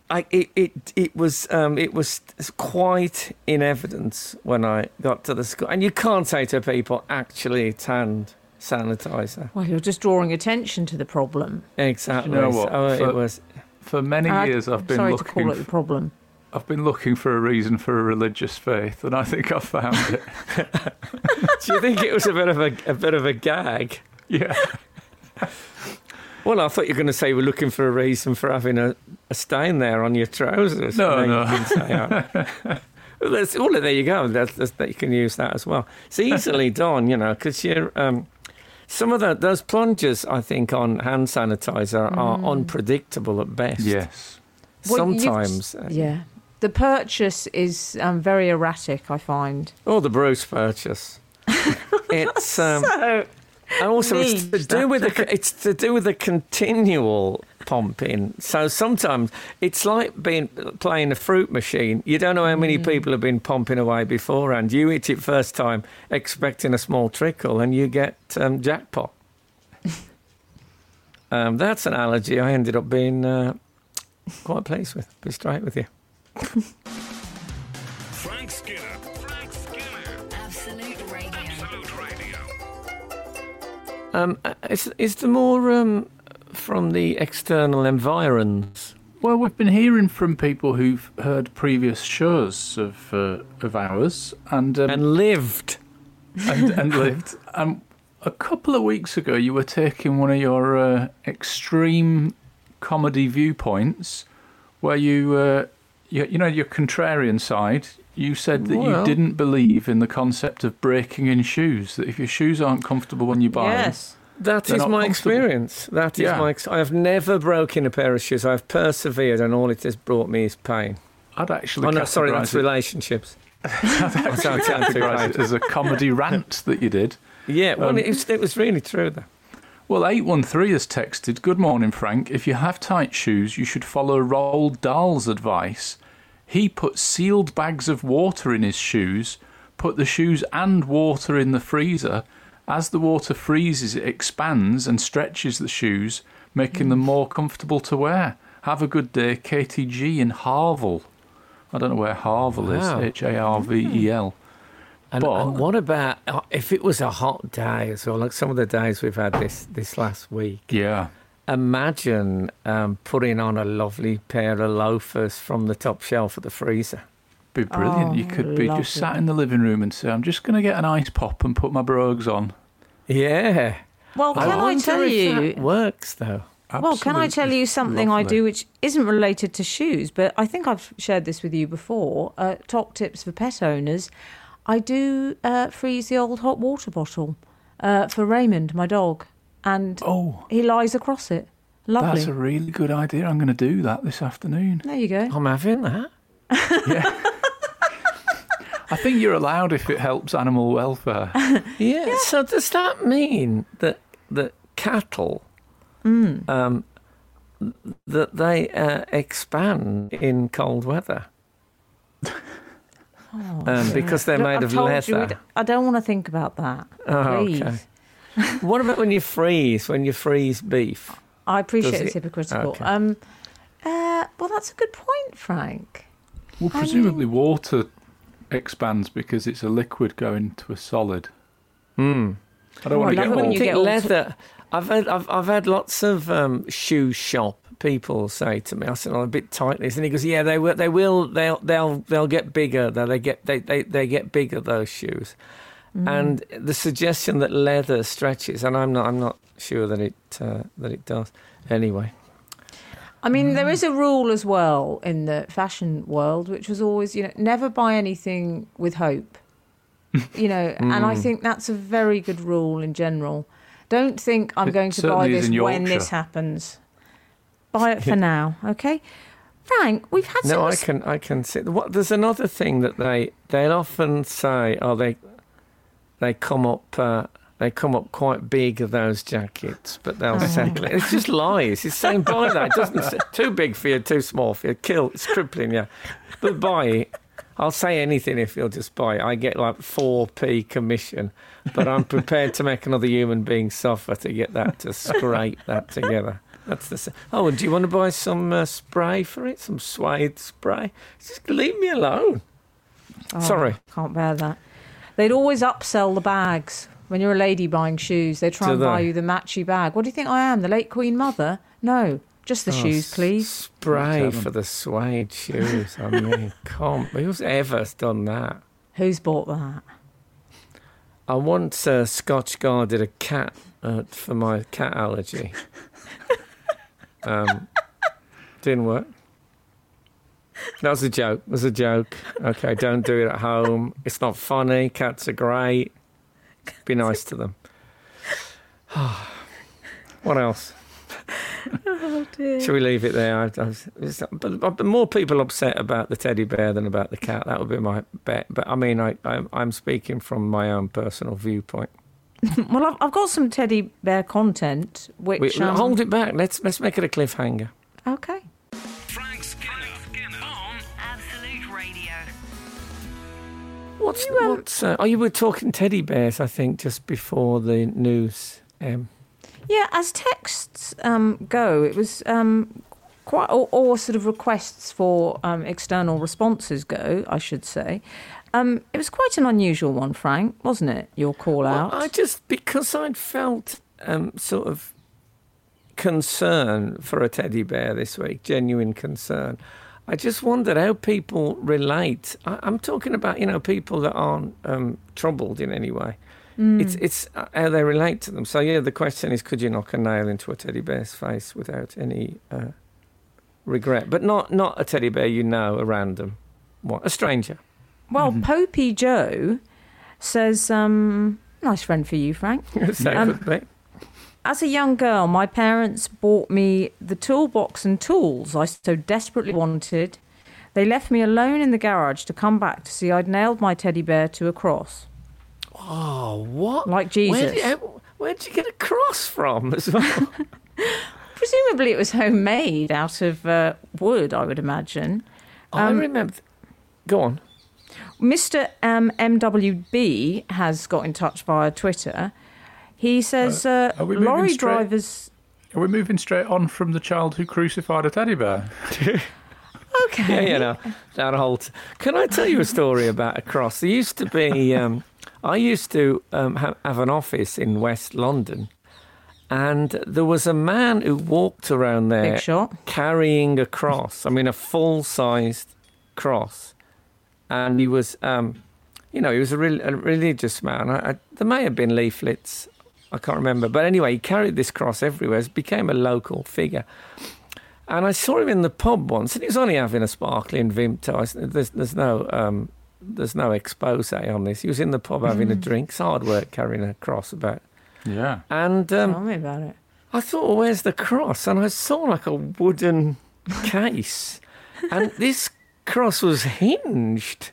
I, it, it, it was um, it was quite in evidence when I got to the school, and you can't say to people, "Actually, it's hand sanitizer." Well, you're just drawing attention to the problem. Exactly. You know what? So For- it was. For many Uh, years, I've been sorry to call looking. it the problem. I've been looking for a reason for a religious faith, and I think I've found it. Do you think it was a bit of a, a bit of a gag? yeah. Well, I thought you were going to say we're looking for a reason for having a, a stain there on your trousers. No, no. you didn't say that. Well, there's- well, there you go. That's, that's, that you can use that as well. It's easily done, you know, because you're. Um, some of the, those plungers, I think, on hand sanitizer are unpredictable at best. Yes. Well, Sometimes. uh, Yeah. The purchase is um, very erratic, I find. Oh, the Bruce purchase. it's um, So, and also it's to do with the it's to do with the continual pumping. So sometimes it's like being playing a fruit machine. You don't know how many people have been pumping away beforehand. You eat it first time expecting a small trickle, and you get um, jackpot. um, that's an allergy I ended up being uh, quite pleased with. Be straight with you. Um, is is there more um, from the external environs? Well, we've been hearing from people who've heard previous shows of uh, of ours and um, and lived. and, and lived. Um, a couple of weeks ago, you were taking one of your uh, extreme comedy viewpoints, where you, uh, you, you know, your contrarian side. You said that Well- you didn't believe in the concept of breaking in shoes. That if your shoes aren't comfortable when you buy them, yes. That They're is not my experience. That is Yeah. my. Ex- I have never broken a pair of shoes. I've persevered, and all it has brought me is pain. I'd actually Oh no, sorry, categorise that's it, relationships. I don't sound too categorise it as a comedy rant that you did. Yeah, well, Um, it, was, it was really true though. Well, 813 has texted Good morning, Frank. If you have tight shoes, you should follow Roald Dahl's advice. He put sealed bags of water in his shoes, put the shoes and water in the freezer. As the water freezes, it expands and stretches the shoes, making them more comfortable to wear. Have a good day, KTG in Harvel. I don't know where Harvel Wow. is. H A R V E L. And, But- and what about uh, if it was a hot day as well? Like some of the days we've had this this last week. Yeah. Imagine um, putting on a lovely pair of loafers from the top shelf of the freezer. Be brilliant. you Oh, could be just sat in the living room and say, I'm just going to get an ice pop and put my brogues on. Yeah. Well, can I, wonder tell you? that works though? Well, can I tell you something I do which isn't related to shoes, but I think I've shared this with you before. Uh, top tips for pet owners. I do uh, freeze the old hot water bottle uh, for Raymond, my dog, and Oh, he lies across it. Lovely. that's a really good idea. I'm going to do that this afternoon. There you go. I'm having that. yeah. I think you're allowed if it helps animal welfare. Yeah. So does that mean that that cattle, Mm. um, that they uh, expand in cold weather? um, because they're made I've of leather. you, we d- I don't want to think about that. Oh, Please. okay. what about when you freeze? When you freeze beef? I appreciate Does it's it- hypocritical. Okay. Um, uh, well, that's a good point, Frank. Well, presumably water expands because it's a liquid going to a solid. Hmm. I don't Oh, want I to get it when all. you get all leather. I've had I've, I've had lots of um, shoe shop people say to me, I said, "I'm a bit tight this," and he goes, "Yeah, they will. They will. They'll they'll they'll get bigger. They they get they they, they get bigger those shoes." Mm. And the suggestion that leather stretches, and I'm not I'm not sure that it uh, that it does. Anyway, I mean, there is a rule as well in the fashion world, which was always, you know, never buy anything with hope. You know, and I hmm. think that's a very good rule in general. Don't think I'm It going to buy this when this happens. Buy it for now, okay? Frank, we've had some. no, I can I can see. What there's another thing that they they'll often say, "Oh, they they come up." Uh, they come up quite big those jackets, but they'll Oh. settle it. It's just lies. It's saying buy that. It doesn't too big for you, too small for you. Kill. It's crippling you. But buy it. I'll say anything if you'll just buy it. I get like four p commission, but I'm prepared to make another human being suffer to get that to scrape that together. That's the. s- Oh, and do you want to buy some uh, spray for it? Some suede spray? Just leave me alone. Oh, Sorry. Can't bear that. They'd always upsell the bags. When you're a lady buying shoes, they try Do and buy you the matchy bag. What do you think I am, the late Queen Mother? No, just the Oh, shoes, please. Spray for the suede shoes. I mean, come. Who's ever done that? Who's bought that? I once uh, Scotch guarded a cat uh, for my cat allergy. um, didn't work. That was a joke. It was a joke. Okay, don't do it at home. It's not funny. Cats are great. Be nice to them. what else? Oh dear. Should we leave it there? I, I but, but more people upset about the teddy bear than about the cat. That would be my bet. But I mean, I, I'm, I'm speaking from my own personal viewpoint. Well, I've, I've got some teddy bear content, which We, um, hold it back. Let's let's make it a cliffhanger. Okay. What's what's? Uh, oh, you were talking teddy bears, I think, just before the news. Um, Yeah, as texts um, go, it was um, quite, or, or sort of requests for um, external responses go, I should say. Um, it was quite an unusual one, Frank, wasn't it? Your call well, out. I just because I'd felt um, sort of concern for a teddy bear this week, genuine concern. I just wondered how people relate. I, I'm talking about you know people that aren't um, troubled in any way. It's it's uh, how they relate to them. So yeah, the question is, could you knock a nail into a teddy bear's face without any uh, regret? But not not a teddy bear you know, a random, what a stranger. well, Mm-hmm. Popey Joe says, um, nice friend for you, Frank. so Um, could be. As a young girl, my parents bought me the toolbox and tools I so desperately wanted. They left me alone in the garage to come back to see I'd nailed my teddy bear to a cross, Oh, what? like Where Jesus. did, how- where'd you get a cross from as well? Presumably, it was homemade out of uh, wood, I would imagine. I Um, remember. Go on. Mr. Um, MWB has got in touch via Twitter. He says uh, are we moving lorry straight- drivers. Are we moving straight on from the child who crucified a teddy bear? Okay. Yeah, you know, that whole. T- Can I tell you a story about a cross? There used to be. Um, I used to um, have, have an office in West London, and there was a man who walked around there Big shot. carrying a cross. I mean, a full-sized cross, and he was, um, you know, he was a, real a religious man. I, I, there may have been leaflets, I can't remember, but anyway, he carried this cross everywhere. It became a local figure. And I saw him in the pub once, and he was only having a sparkling Vimto. I s- There's, there's no, um, there's no expose on this. He was in the pub having a drink. It's hard work carrying a cross about. Yeah. And um, Tell me about it. I thought, well, where's the cross? And I saw like a wooden case. and this cross was hinged.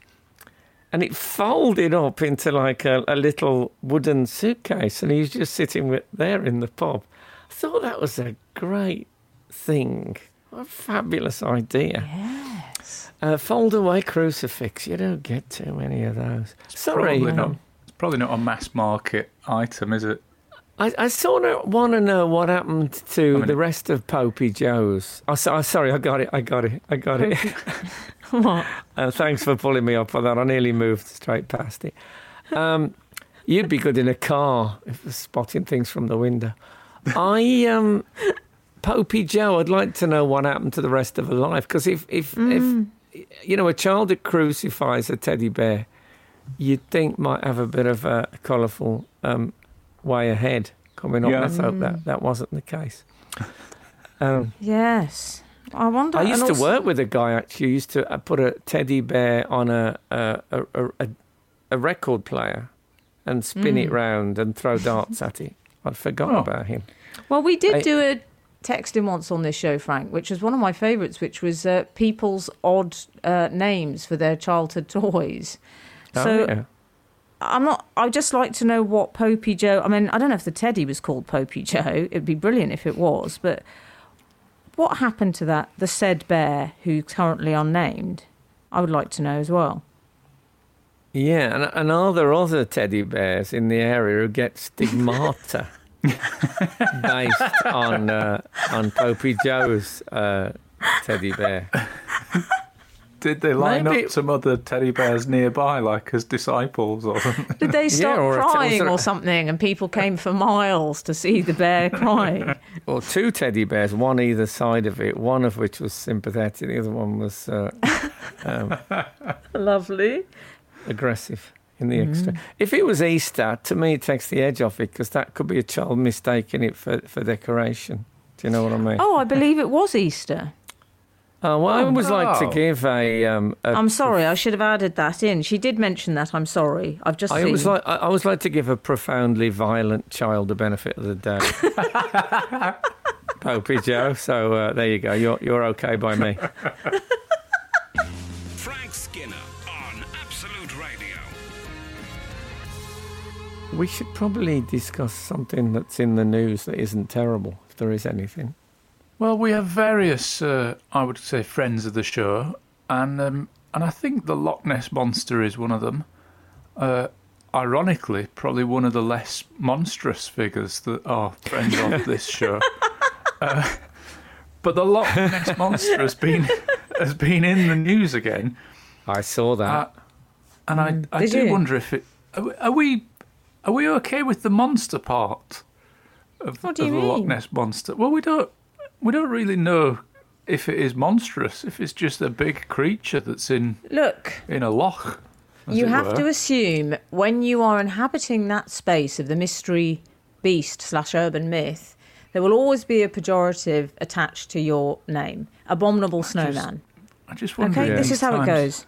And it folded up into like a, a little wooden suitcase. And he was just sitting with, there in the pub. I thought that was a great thing. What a fabulous idea. Yes. A fold away crucifix. You don't get too many of those. Sorry. Probably not. It's probably not a mass market item, is it? I, I sort of want to know what happened to I mean- the rest of Popey Joe's. Oh, so, oh, sorry, I got it. I got it. I got it. What? Uh, thanks for pulling me up for that. I nearly moved straight past it. Um, you'd be good in a car if you're spotting things from the window. I, um, Popey Joe, I'd like to know what happened to the rest of her life because if, if, if, you know, a child that crucifies a teddy bear, you'd think might have a bit of a colourful um, way ahead coming up. Yeah. Let's hope that that wasn't the case. Um, Yes. I wonder. I used to also- work with a guy actually who used to uh, put a teddy bear on a a, a, a, a- a record player and spin it round and throw darts at it. I'd forgotten Oh. about him. Well, we did I- do a texting once on this show, Frank, which was one of my favourites, which was uh, people's odd uh, names for their childhood toys. Oh, So yeah. I'm not. I'd just like to know what Popey Joe. I mean, I don't know if the teddy was called Popey Joe. It'd be brilliant if it was. But what happened to that? The said bear, who's currently unnamed. I would like to know as well. Yeah, and, and are there other teddy bears in the area who get stigmata based on uh, on Popey Joe's uh, teddy bear? Did they line Maybe- up some other teddy bears nearby, like as disciples or something? Did they start or crying was there- or something, and people came for miles to see the bear crying? Or two teddy bears, one either side of it, one of which was sympathetic, the other one was uh, um, Lovely. aggressive in the extreme. If it was Easter, to me it takes the edge off it because that could be a child mistaking it for, for decoration. Do you know what I mean? Oh, I believe it was Easter. Uh, well, I always like to give a. Um, a I'm sorry, I should have added that in. She did mention that. I'm sorry. I've just I seen. always like. I always like to give a profoundly violent child the benefit of the doubt. Popey Joe. So uh, there you go. You're you're okay by me. Frank Skinner on Absolute Radio. We should probably discuss something that's in the news that isn't terrible, if there is anything. Well, we have various, uh, I would say, friends of the show, and um, and I think the Loch Ness monster is one of them. Uh, ironically, probably one of the less monstrous figures that are friends of this show. Uh, but the Loch Ness monster has been has been in the news again, I saw that. uh, and I I do you? wonder if it are we- are we okay with the monster part of, What do you of the Loch? Ness monster? Well, we don't we don't really know if it is monstrous, if it's just a big creature that's in Look, in a loch. you have were. to assume when you are inhabiting that space of the mystery beast slash urban myth, there will always be a pejorative attached to your name. Abominable snowman. I just wonder. Okay, if this is how it goes.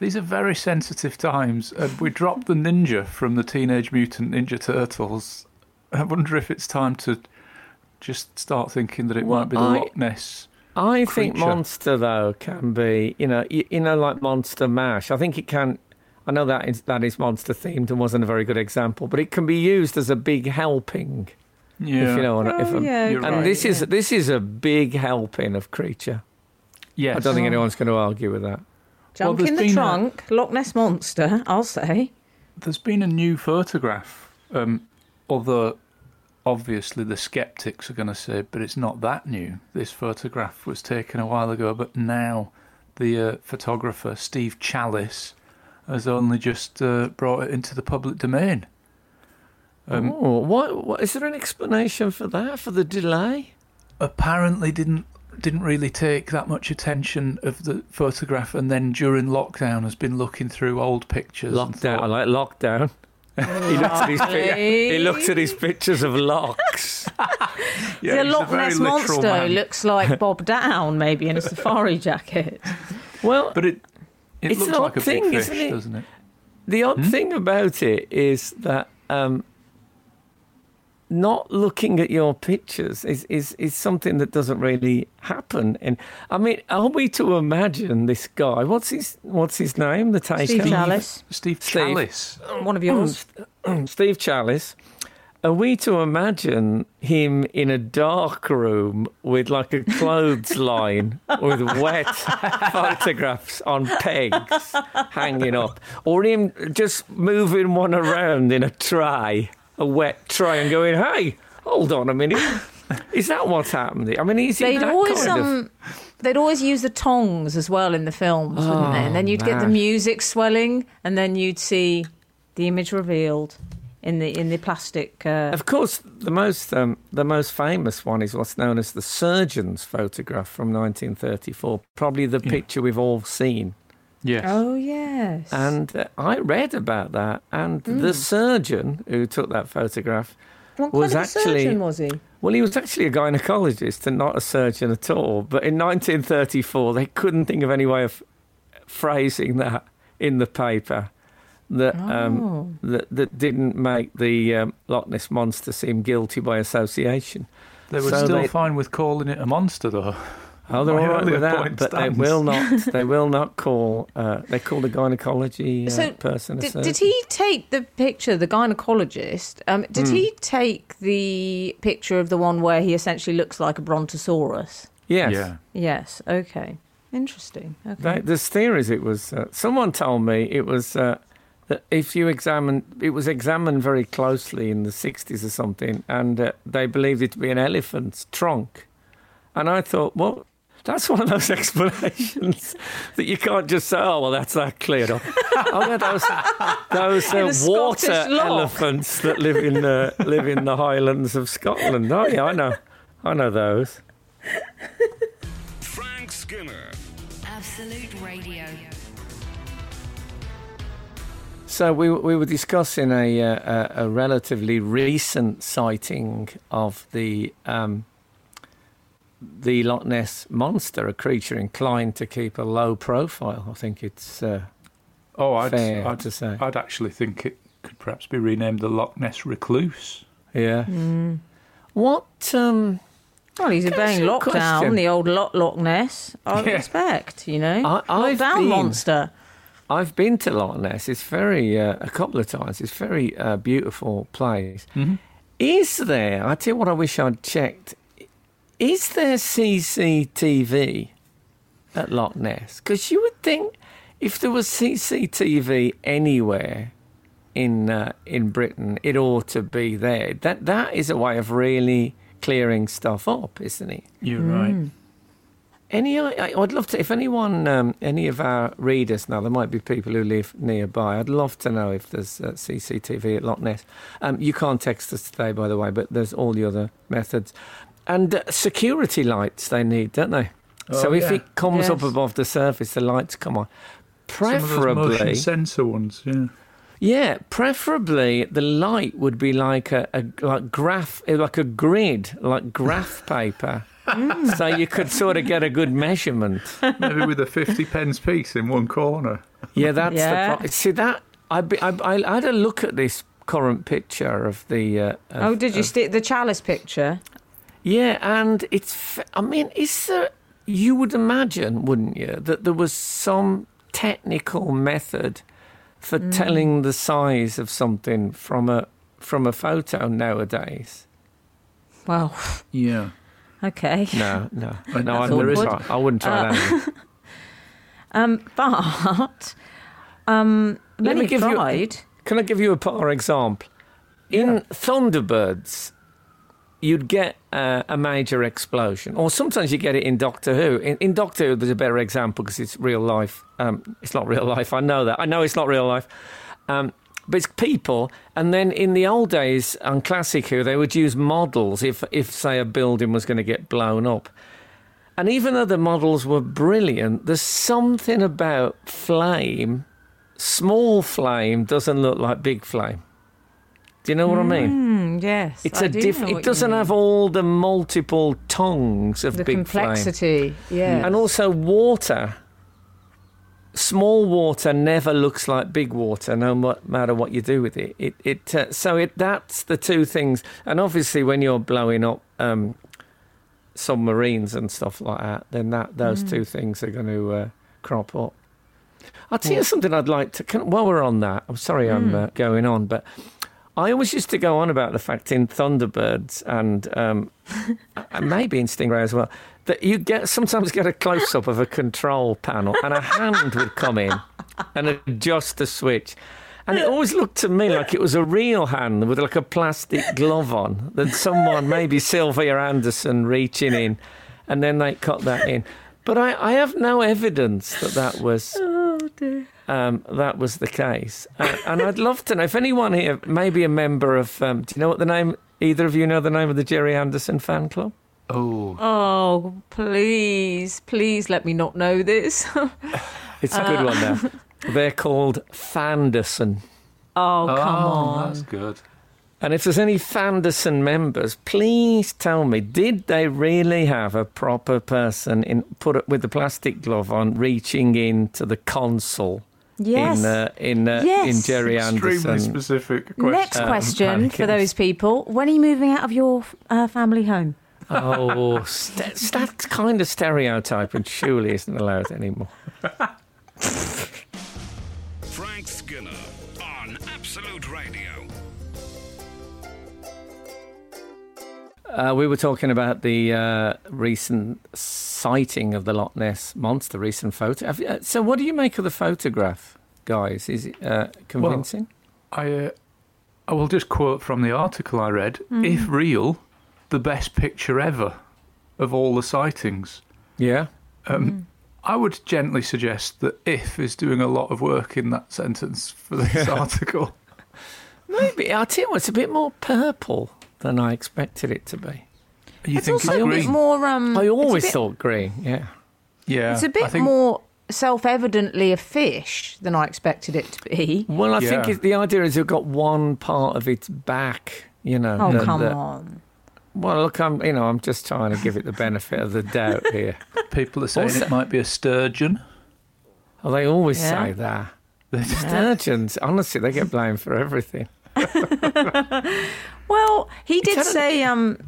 These are very sensitive times, and we dropped the ninja from the Teenage Mutant Ninja Turtles. I wonder if it's time to just start thinking that it Well, might be the I- Loch Ness. I think monster though can be, you know, you, you know, like monster mash. I think it can. I know that is that is monster themed and wasn't a very good example, but it can be used as a big helping. Yeah. If you know, what I- if Oh, yeah, and right. this is this is a big helping of creature. Yes. I don't think anyone's going to argue with that. Jump there's in the been a- trunk, Loch Ness monster. I'll say. There's been a new photograph, um, although obviously the skeptics are going to say, but it's not that new. This photograph was taken a while ago, but now the uh, photographer, Steve Chalice, has only just uh, brought it into the public domain. Um, oh, what, what is there an explanation for that? For the delay? Apparently, didn't didn't really take that much attention of the photograph, and then during lockdown has been looking through old pictures. Lockdown. I like lockdown. He looks at his pi- he looks at his pictures of locks. yeah, the he's a Loch Ness monster man. looks like Bob Down, maybe in a safari jacket. Well, But it it It's an looks odd like a thing, big fish, isn't it? doesn't it? The Hmm? odd thing about it is that um, not looking at your pictures is, is, is something that doesn't really happen. And I mean, are we to imagine this guy? What's his What's his name? The taker, Steve Chalice, Steve Steve. Chalice. Um, one of yours. Steve Chalice. Are we to imagine him in a dark room with like a clothesline with wet photographs on pegs hanging up, or him just moving one around in a tray, a wet tray, and going, "Hey, hold on a minute, is that what's happened?" I mean, is it They'd that always kind of? um, they'd always use the tongs as well in the films, wouldn't they? And then you'd get the music swelling, and then you'd see the image revealed in the in the plastic. Uh, Of course, the most um, the most famous one is what's known as the surgeon's photograph from 1934. Probably the picture we've all seen. Yes. oh yes, And uh, I read about that, and the surgeon who took that photograph, what was kind of a actually- surgeon was he? well, he was actually a gynecologist and not a surgeon at all. But in 1934, they couldn't think of any way of phrasing that in the paper that um, that, that didn't make the um, Loch Ness monster seem guilty by association. They were So still they- fine with calling it a monster, though. Oh, they're My all right with that, point but they will not. They will not call. Uh, they call the gynecology uh, So, person Did, did he take the picture, the gynecologist? Um, did he take the picture of the one where he essentially looks like a brontosaurus? Yes. Yeah. Yes. Okay. Interesting. Okay. They, there's theories. It was. Uh, someone told me it was uh, that if you examine, it was examined very closely in the 60s or something, and uh, they believed it to be an elephant's trunk. And I thought, well, that's one of those explanations that you can't just say, oh, well, that's that cleared up. oh, yeah, those those uh, water Scottish elephants that live in uh, live in the Highlands of Scotland. Oh, yeah, I know, I know those. Frank Skinner. Absolute Radio. So we we were discussing a uh, a, a relatively recent sighting of the um, the Loch Ness monster, a creature inclined to keep a low profile. I think it's uh, Oh, I'd, fair I'd, to say. I'd actually think it could perhaps be renamed the Loch Ness Recluse. yeah. Mm. What? Um, Well, he's Can I obeying ask lockdown, question? the old Loch Loch Ness. I Yeah. respect, you know. I- I've lockdown been- monster. I've been to Loch Ness. It's very uh, a couple of times. It's very uh, beautiful place. Mhm. Is there? I tell you what. I wish I'd checked. Is there CCTV at Loch Ness? Because you would think if there was CCTV anywhere in uh, in Britain, it ought to be there. That that is a way of really clearing stuff up, isn't it? You're right. Mm. Any, I, I'd love to. If anyone, um, any of our readers now, there might be people who live nearby. I'd love to know if there's uh, CCTV at Loch Ness. Um, you can't text us today, by the way, but there's all the other methods. And uh, security lights they need, don't they? so Oh, if yeah. it comes up above the surface, the lights come on. Some of those Preferably, motion sensor ones, yeah. yeah, preferably the light would be like a, a like graph, like a grid, like graph paper, so you could sort of get a good measurement. Maybe with a 50 pence piece in one corner. Yeah, that's Yeah. the pro- see that I, be, I I had a look at this current picture of the. Uh, of- Oh, did you of- stick the chalice picture? Yeah, and it's. I mean, is there? You would imagine, wouldn't you, that there was some technical method for Mm. telling the size of something from a from a photo nowadays? Well, Yeah. okay. No, no, no. I I wouldn't try. I wouldn't try Uh, that. Um, but um, Let me many give you- Can I give you a par example? In Thunderbirds, you'd get uh, a major explosion, or sometimes you get it in Doctor Who. In, in Doctor Who, there's a better example because it's real life. Um, it's not real life. I know that. I know it's not real life. Um, but it's people, and then in the old days on Classic Who, they would use models if, if say, a building was going to get blown up. And even though the models were brilliant, there's something about flame small flame doesn't look like big flame. Do you know what I mean? Mm, yes, It's I a do diff- It doesn't have all the multiple tongues of the big complexity. Yeah, and also water. Small water never looks like big water, no matter what you do with it. It, it uh, so it that's the two things. And obviously, when you're blowing up um, submarines and stuff like that, then that those Mm. two things are going to uh, crop up. I'll tell you something I'd like to. Can, while we're on that, I'm sorry I'm Mm. uh, going on, but I always used to go on about the fact in Thunderbirds and, um, and maybe in Stingray as well that you get sometimes get a close up of a control panel and a hand would come in and adjust the switch. And it always looked to me like it was a real hand with like a plastic glove on that someone, maybe Sylvia Anderson, reaching in, and then they cut that in. But I, I have no evidence that that was Oh dear. um, that was the case. Uh, and I'd love to know if anyone here, maybe a member of, um, do you know what the name? Either of you know the name of the Gerry Anderson fan club? Oh. Oh, please, please let me not know this. It's a good one now. They're called Fanderson. Oh, come oh, on. that's good. And if there's any Fanderson members, please tell me, did they really have a proper person in put it with the plastic glove on, reaching into the console Yes. in uh, in uh, Yes. in Gerry Extremely Anderson? specific question. Next Um, question for those people: When are you moving out of your uh, family home? Oh, st- that kind of stereotyping surely isn't allowed anymore. Frank Skinner Uh, we were talking about the uh, recent sighting of the Loch Ness monster, recent photo. Have you- uh, so, what do you make of the photograph, guys? Is it uh, convincing? I, uh, I will just quote from the article I read. If real, the best picture ever of all the sightings. yeah. Um, I would gently suggest that if is doing a lot of work in that sentence for this article. Maybe. I'll tell you what, it's a bit more purple than I expected it to be. You It's think also it's a bit more. Um, I it's always bit- thought green, yeah. yeah, It's a bit think, more self-evidently a fish than I expected it to be. Well, I think Yeah. it, the idea is you've got one part of its back, you know. Oh that- come that- on! Well, look, I'm you know I'm just trying to give it the benefit of the doubt here. People are saying Also- it might be a sturgeon. Well, they always Yeah. say that. The Sturgeons, honestly, they get blamed for everything. Well, he did say, um,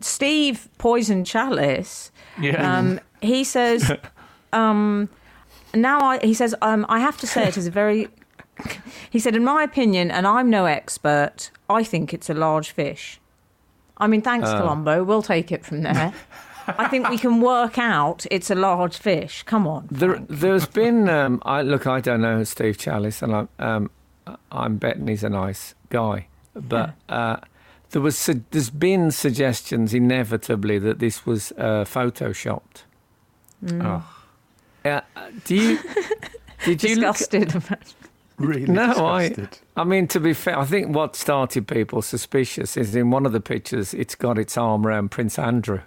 Steve Poison Chalice. Yeah. Um, he says, um, now I, he says, um, I have to say it is a very. He said, in my opinion, and I'm no expert, I think it's a large fish. I mean, thanks, Oh. Columbo. We'll take it from there. I think we can work out it's a large fish. Come on. There, there's been. Um, I look. I don't know Steve Chalice, and I'm. Um, I'm betting he's a nice guy, but uh, there was. Su- there's been suggestions inevitably that this was uh, photoshopped. oh, Uh, do you? Did you look? Disgusted. really No, I- disgusted. I mean, to be fair, I think what started people suspicious is in one of the pictures, it's got its arm around Prince Andrew.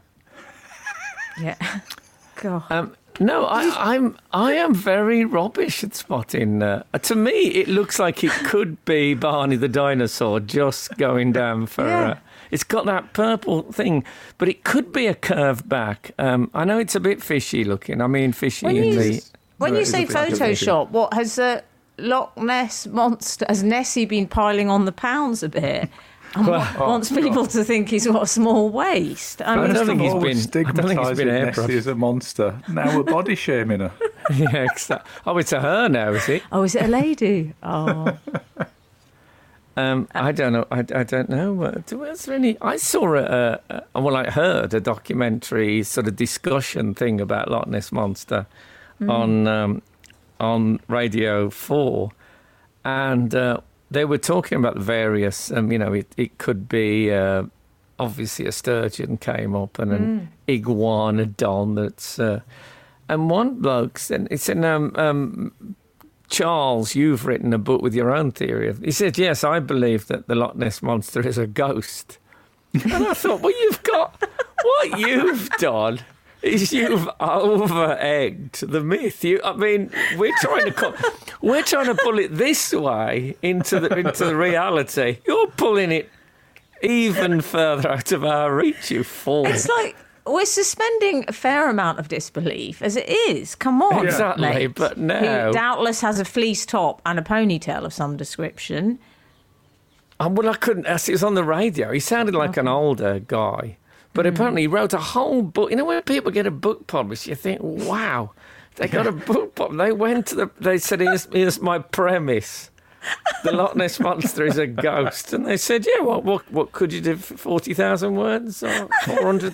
yeah. God. Um, no, I, I'm I am very rubbish at spotting. Uh, to me, it looks like it could be Barney the dinosaur just going down for. Yeah. Uh, it's got that purple thing, but it could be a curved back. Um, I know it's a bit fishy looking. I mean, fishy When in you, the. when you say bit like Photoshop, what has uh, Loch Ness monster has Nessie been piling on the pounds a bit? And Well- wa- wants people to think he's got a small waist. I I mean, don't think he's Always been- I don't think he's been stigmatising airbrushed. Nessie as a monster. Now we're body shaming her. yeah, exactly. Oh, it's a her now, is it? oh, is it a lady? Oh, Um, I don't know. I, I don't know. Uh, do- was there any? I saw a, a, a well, I heard a documentary sort of discussion thing about Loch Ness monster on um, on Radio Four, and uh, they were talking about various. Um, you know, it, it could be uh, obviously a sturgeon came up and an iguanodon that's. Uh, and one bloke said, it's in um, um, Charles, you've written a book with your own theory. He said, Yes, I believe that the Loch Ness Monster is a ghost. and I thought, Well, you've got what you've done you've over egged the myth. You, I mean, we're trying to co- we're trying to pull it this way into the into the reality. You're pulling it even further out of our reach. You fool! it's like we're suspending a fair amount of disbelief as it is. Come on, Exactly, mate. but now- who doubtless has a fleece top and a ponytail of some description. Um, well, I couldn't. It was on the radio. He sounded like an older guy, but apparently he wrote a whole book. You know, when people get a book published, you think, "Wow, they got a book published." They went to the. They said, "Here's, here's my premise: the Loch Ness monster is a ghost." And they said, "Yeah, what, what, what could you do? for Forty thousand words or four hundred?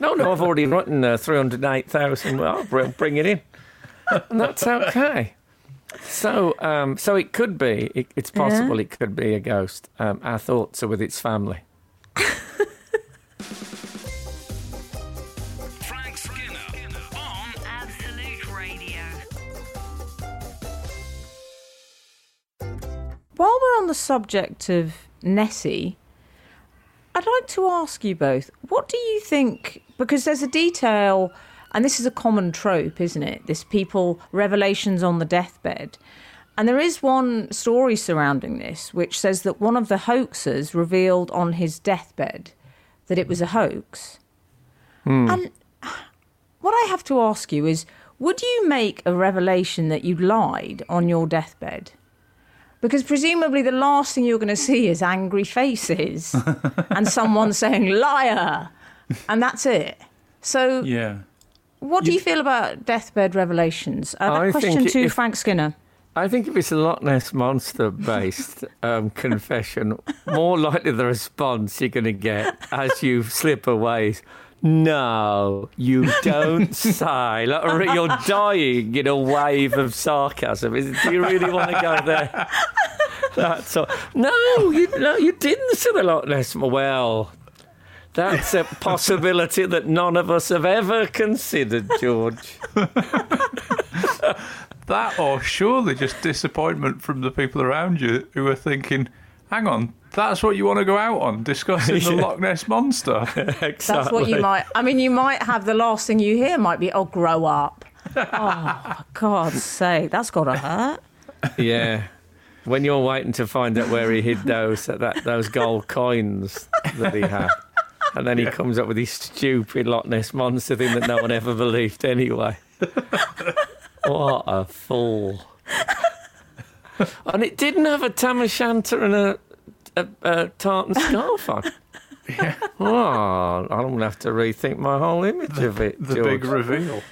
No, no, I've already written uh, three hundred eight thousand. Well, I'll bring- it in, and that's okay." So, um, so it could be. It, it's possible it could be a ghost. Um, our thoughts are with its family. While we're on the subject of Nessie, I'd like to ask you both what do you think? Because there's a detail, and this is a common trope, isn't it? This people, revelations on the deathbed. And there is one story surrounding this which says that one of the hoaxers revealed on his deathbed that it was a hoax. Hmm. And what I have to ask you is would you make a revelation that you lied on your deathbed? Because presumably the last thing you're going to see is angry faces and someone saying liar, and that's it. So, Yeah. what do you feel about deathbed revelations? Uh, that I question think to if- Frank Skinner. I think if it's a Loch Ness monster based um, confession, more likely the response you're going to get as you slip away is, no, you don't sigh. Like, you're dying in a wave of sarcasm. Is, do you really want to go there? That's all. No, you, no, you didn't say the Loch Ness. Well, that's a possibility that none of us have ever considered, George. That or surely just disappointment from the people around you who are thinking, hang on, that's what you want to go out on, discussing the Loch Ness Monster. That's what you might. I mean, you might have the last thing you hear might be, "Oh, grow up." oh, for God's sake, that's got to hurt. Yeah. When you're waiting to find out where he hid those that, those gold coins that he had. And then he comes up with his stupid Loch Ness monster thing that no one ever believed anyway. what a fool! and it didn't have a tam o'shanter and a, a, a tartan scarf on. Yeah. Oh, I'm gonna have to rethink my whole image of it. The George. big reveal.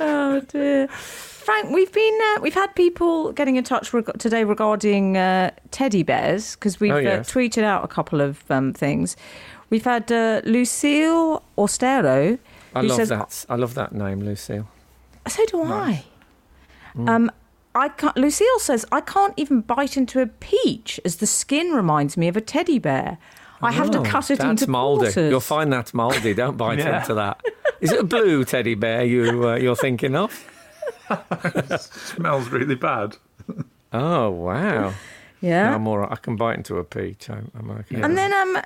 Oh dear. Frank, we've been uh, we've had people getting in touch reg- today regarding uh, teddy bears because we've Oh, yes. uh, tweeted out a couple of um, things. We've had uh, Lucille Austero. I love says, that. I love that name, Lucille. So do Nice. I. Um, I can't, Lucille says I can't even bite into a peach as the skin reminds me of a teddy bear. I have to Oh, cut it that's into mouldy. quarters. You'll find that's mouldy. Don't bite Yeah. into that. Is it a blue teddy bear you uh, you're thinking of? Smells really bad. Oh wow! yeah. I'm all right. I can bite into a peach. I'm, I'm okay. And then um,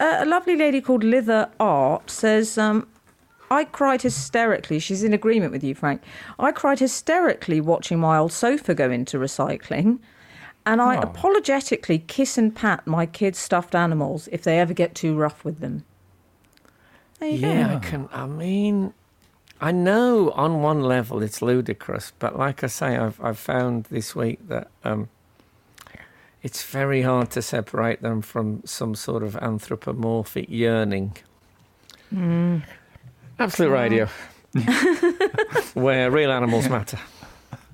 a, a lovely lady called Lither Art says, um, I cried hysterically. She's in agreement with you, Frank. I cried hysterically watching my old sofa go into recycling. And I Oh. apologetically kiss and pat my kids' stuffed animals if they ever get too rough with them. There you yeah, go. I can. I mean, I know on one level it's ludicrous, but like I say, I've I've found this week that um, it's very hard to separate them from some sort of anthropomorphic yearning. Absolute radio, where real animals matter,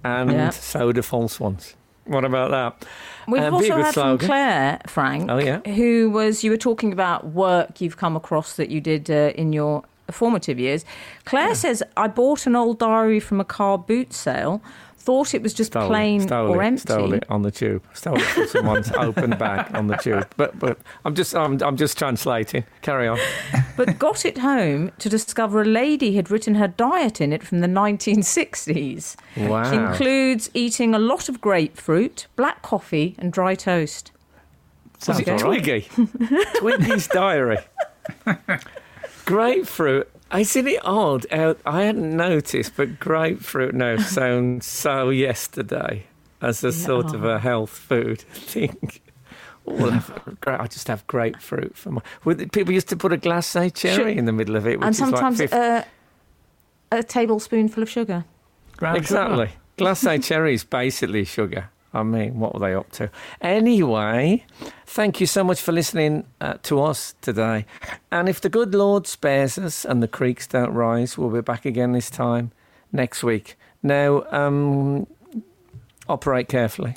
and Yeah. so do false ones. What about that? We've a also had slogan. from Claire, Frank, Oh, yeah? who was, you were talking about work you've come across that you did uh, in your formative years. Claire says, I bought an old diary from a car boot sale, thought it was just Stole plain it, or it, empty. Stole it on the tube. Stole it from someone's open bag on the tube. But but I'm just I'm I'm just translating. Carry on. but got it home to discover a lady had written her diet in it from the 1960s. Wow. Includes eating a lot of grapefruit, black coffee, and dry toast. Was Sounds it all right. Twiggy? Twiggy's diary. Grapefruit. Isn't it odd? how- I hadn't noticed, but grapefruit now sounds so yesterday as a sort of a health food thing. Oh, I'll I just have grapefruit for my. well, People used to put a glacé cherry Sure. in the middle of it, which and is like sometimes 50 uh, a tablespoonful of sugar. Ground Exactly. Glacé cherry is basically sugar. I mean, what were they up to? Anyway, thank you so much for listening uh, to us today. And if the good Lord spares us and the creeks don't rise, we'll be back again this time next week. Now, um, operate carefully.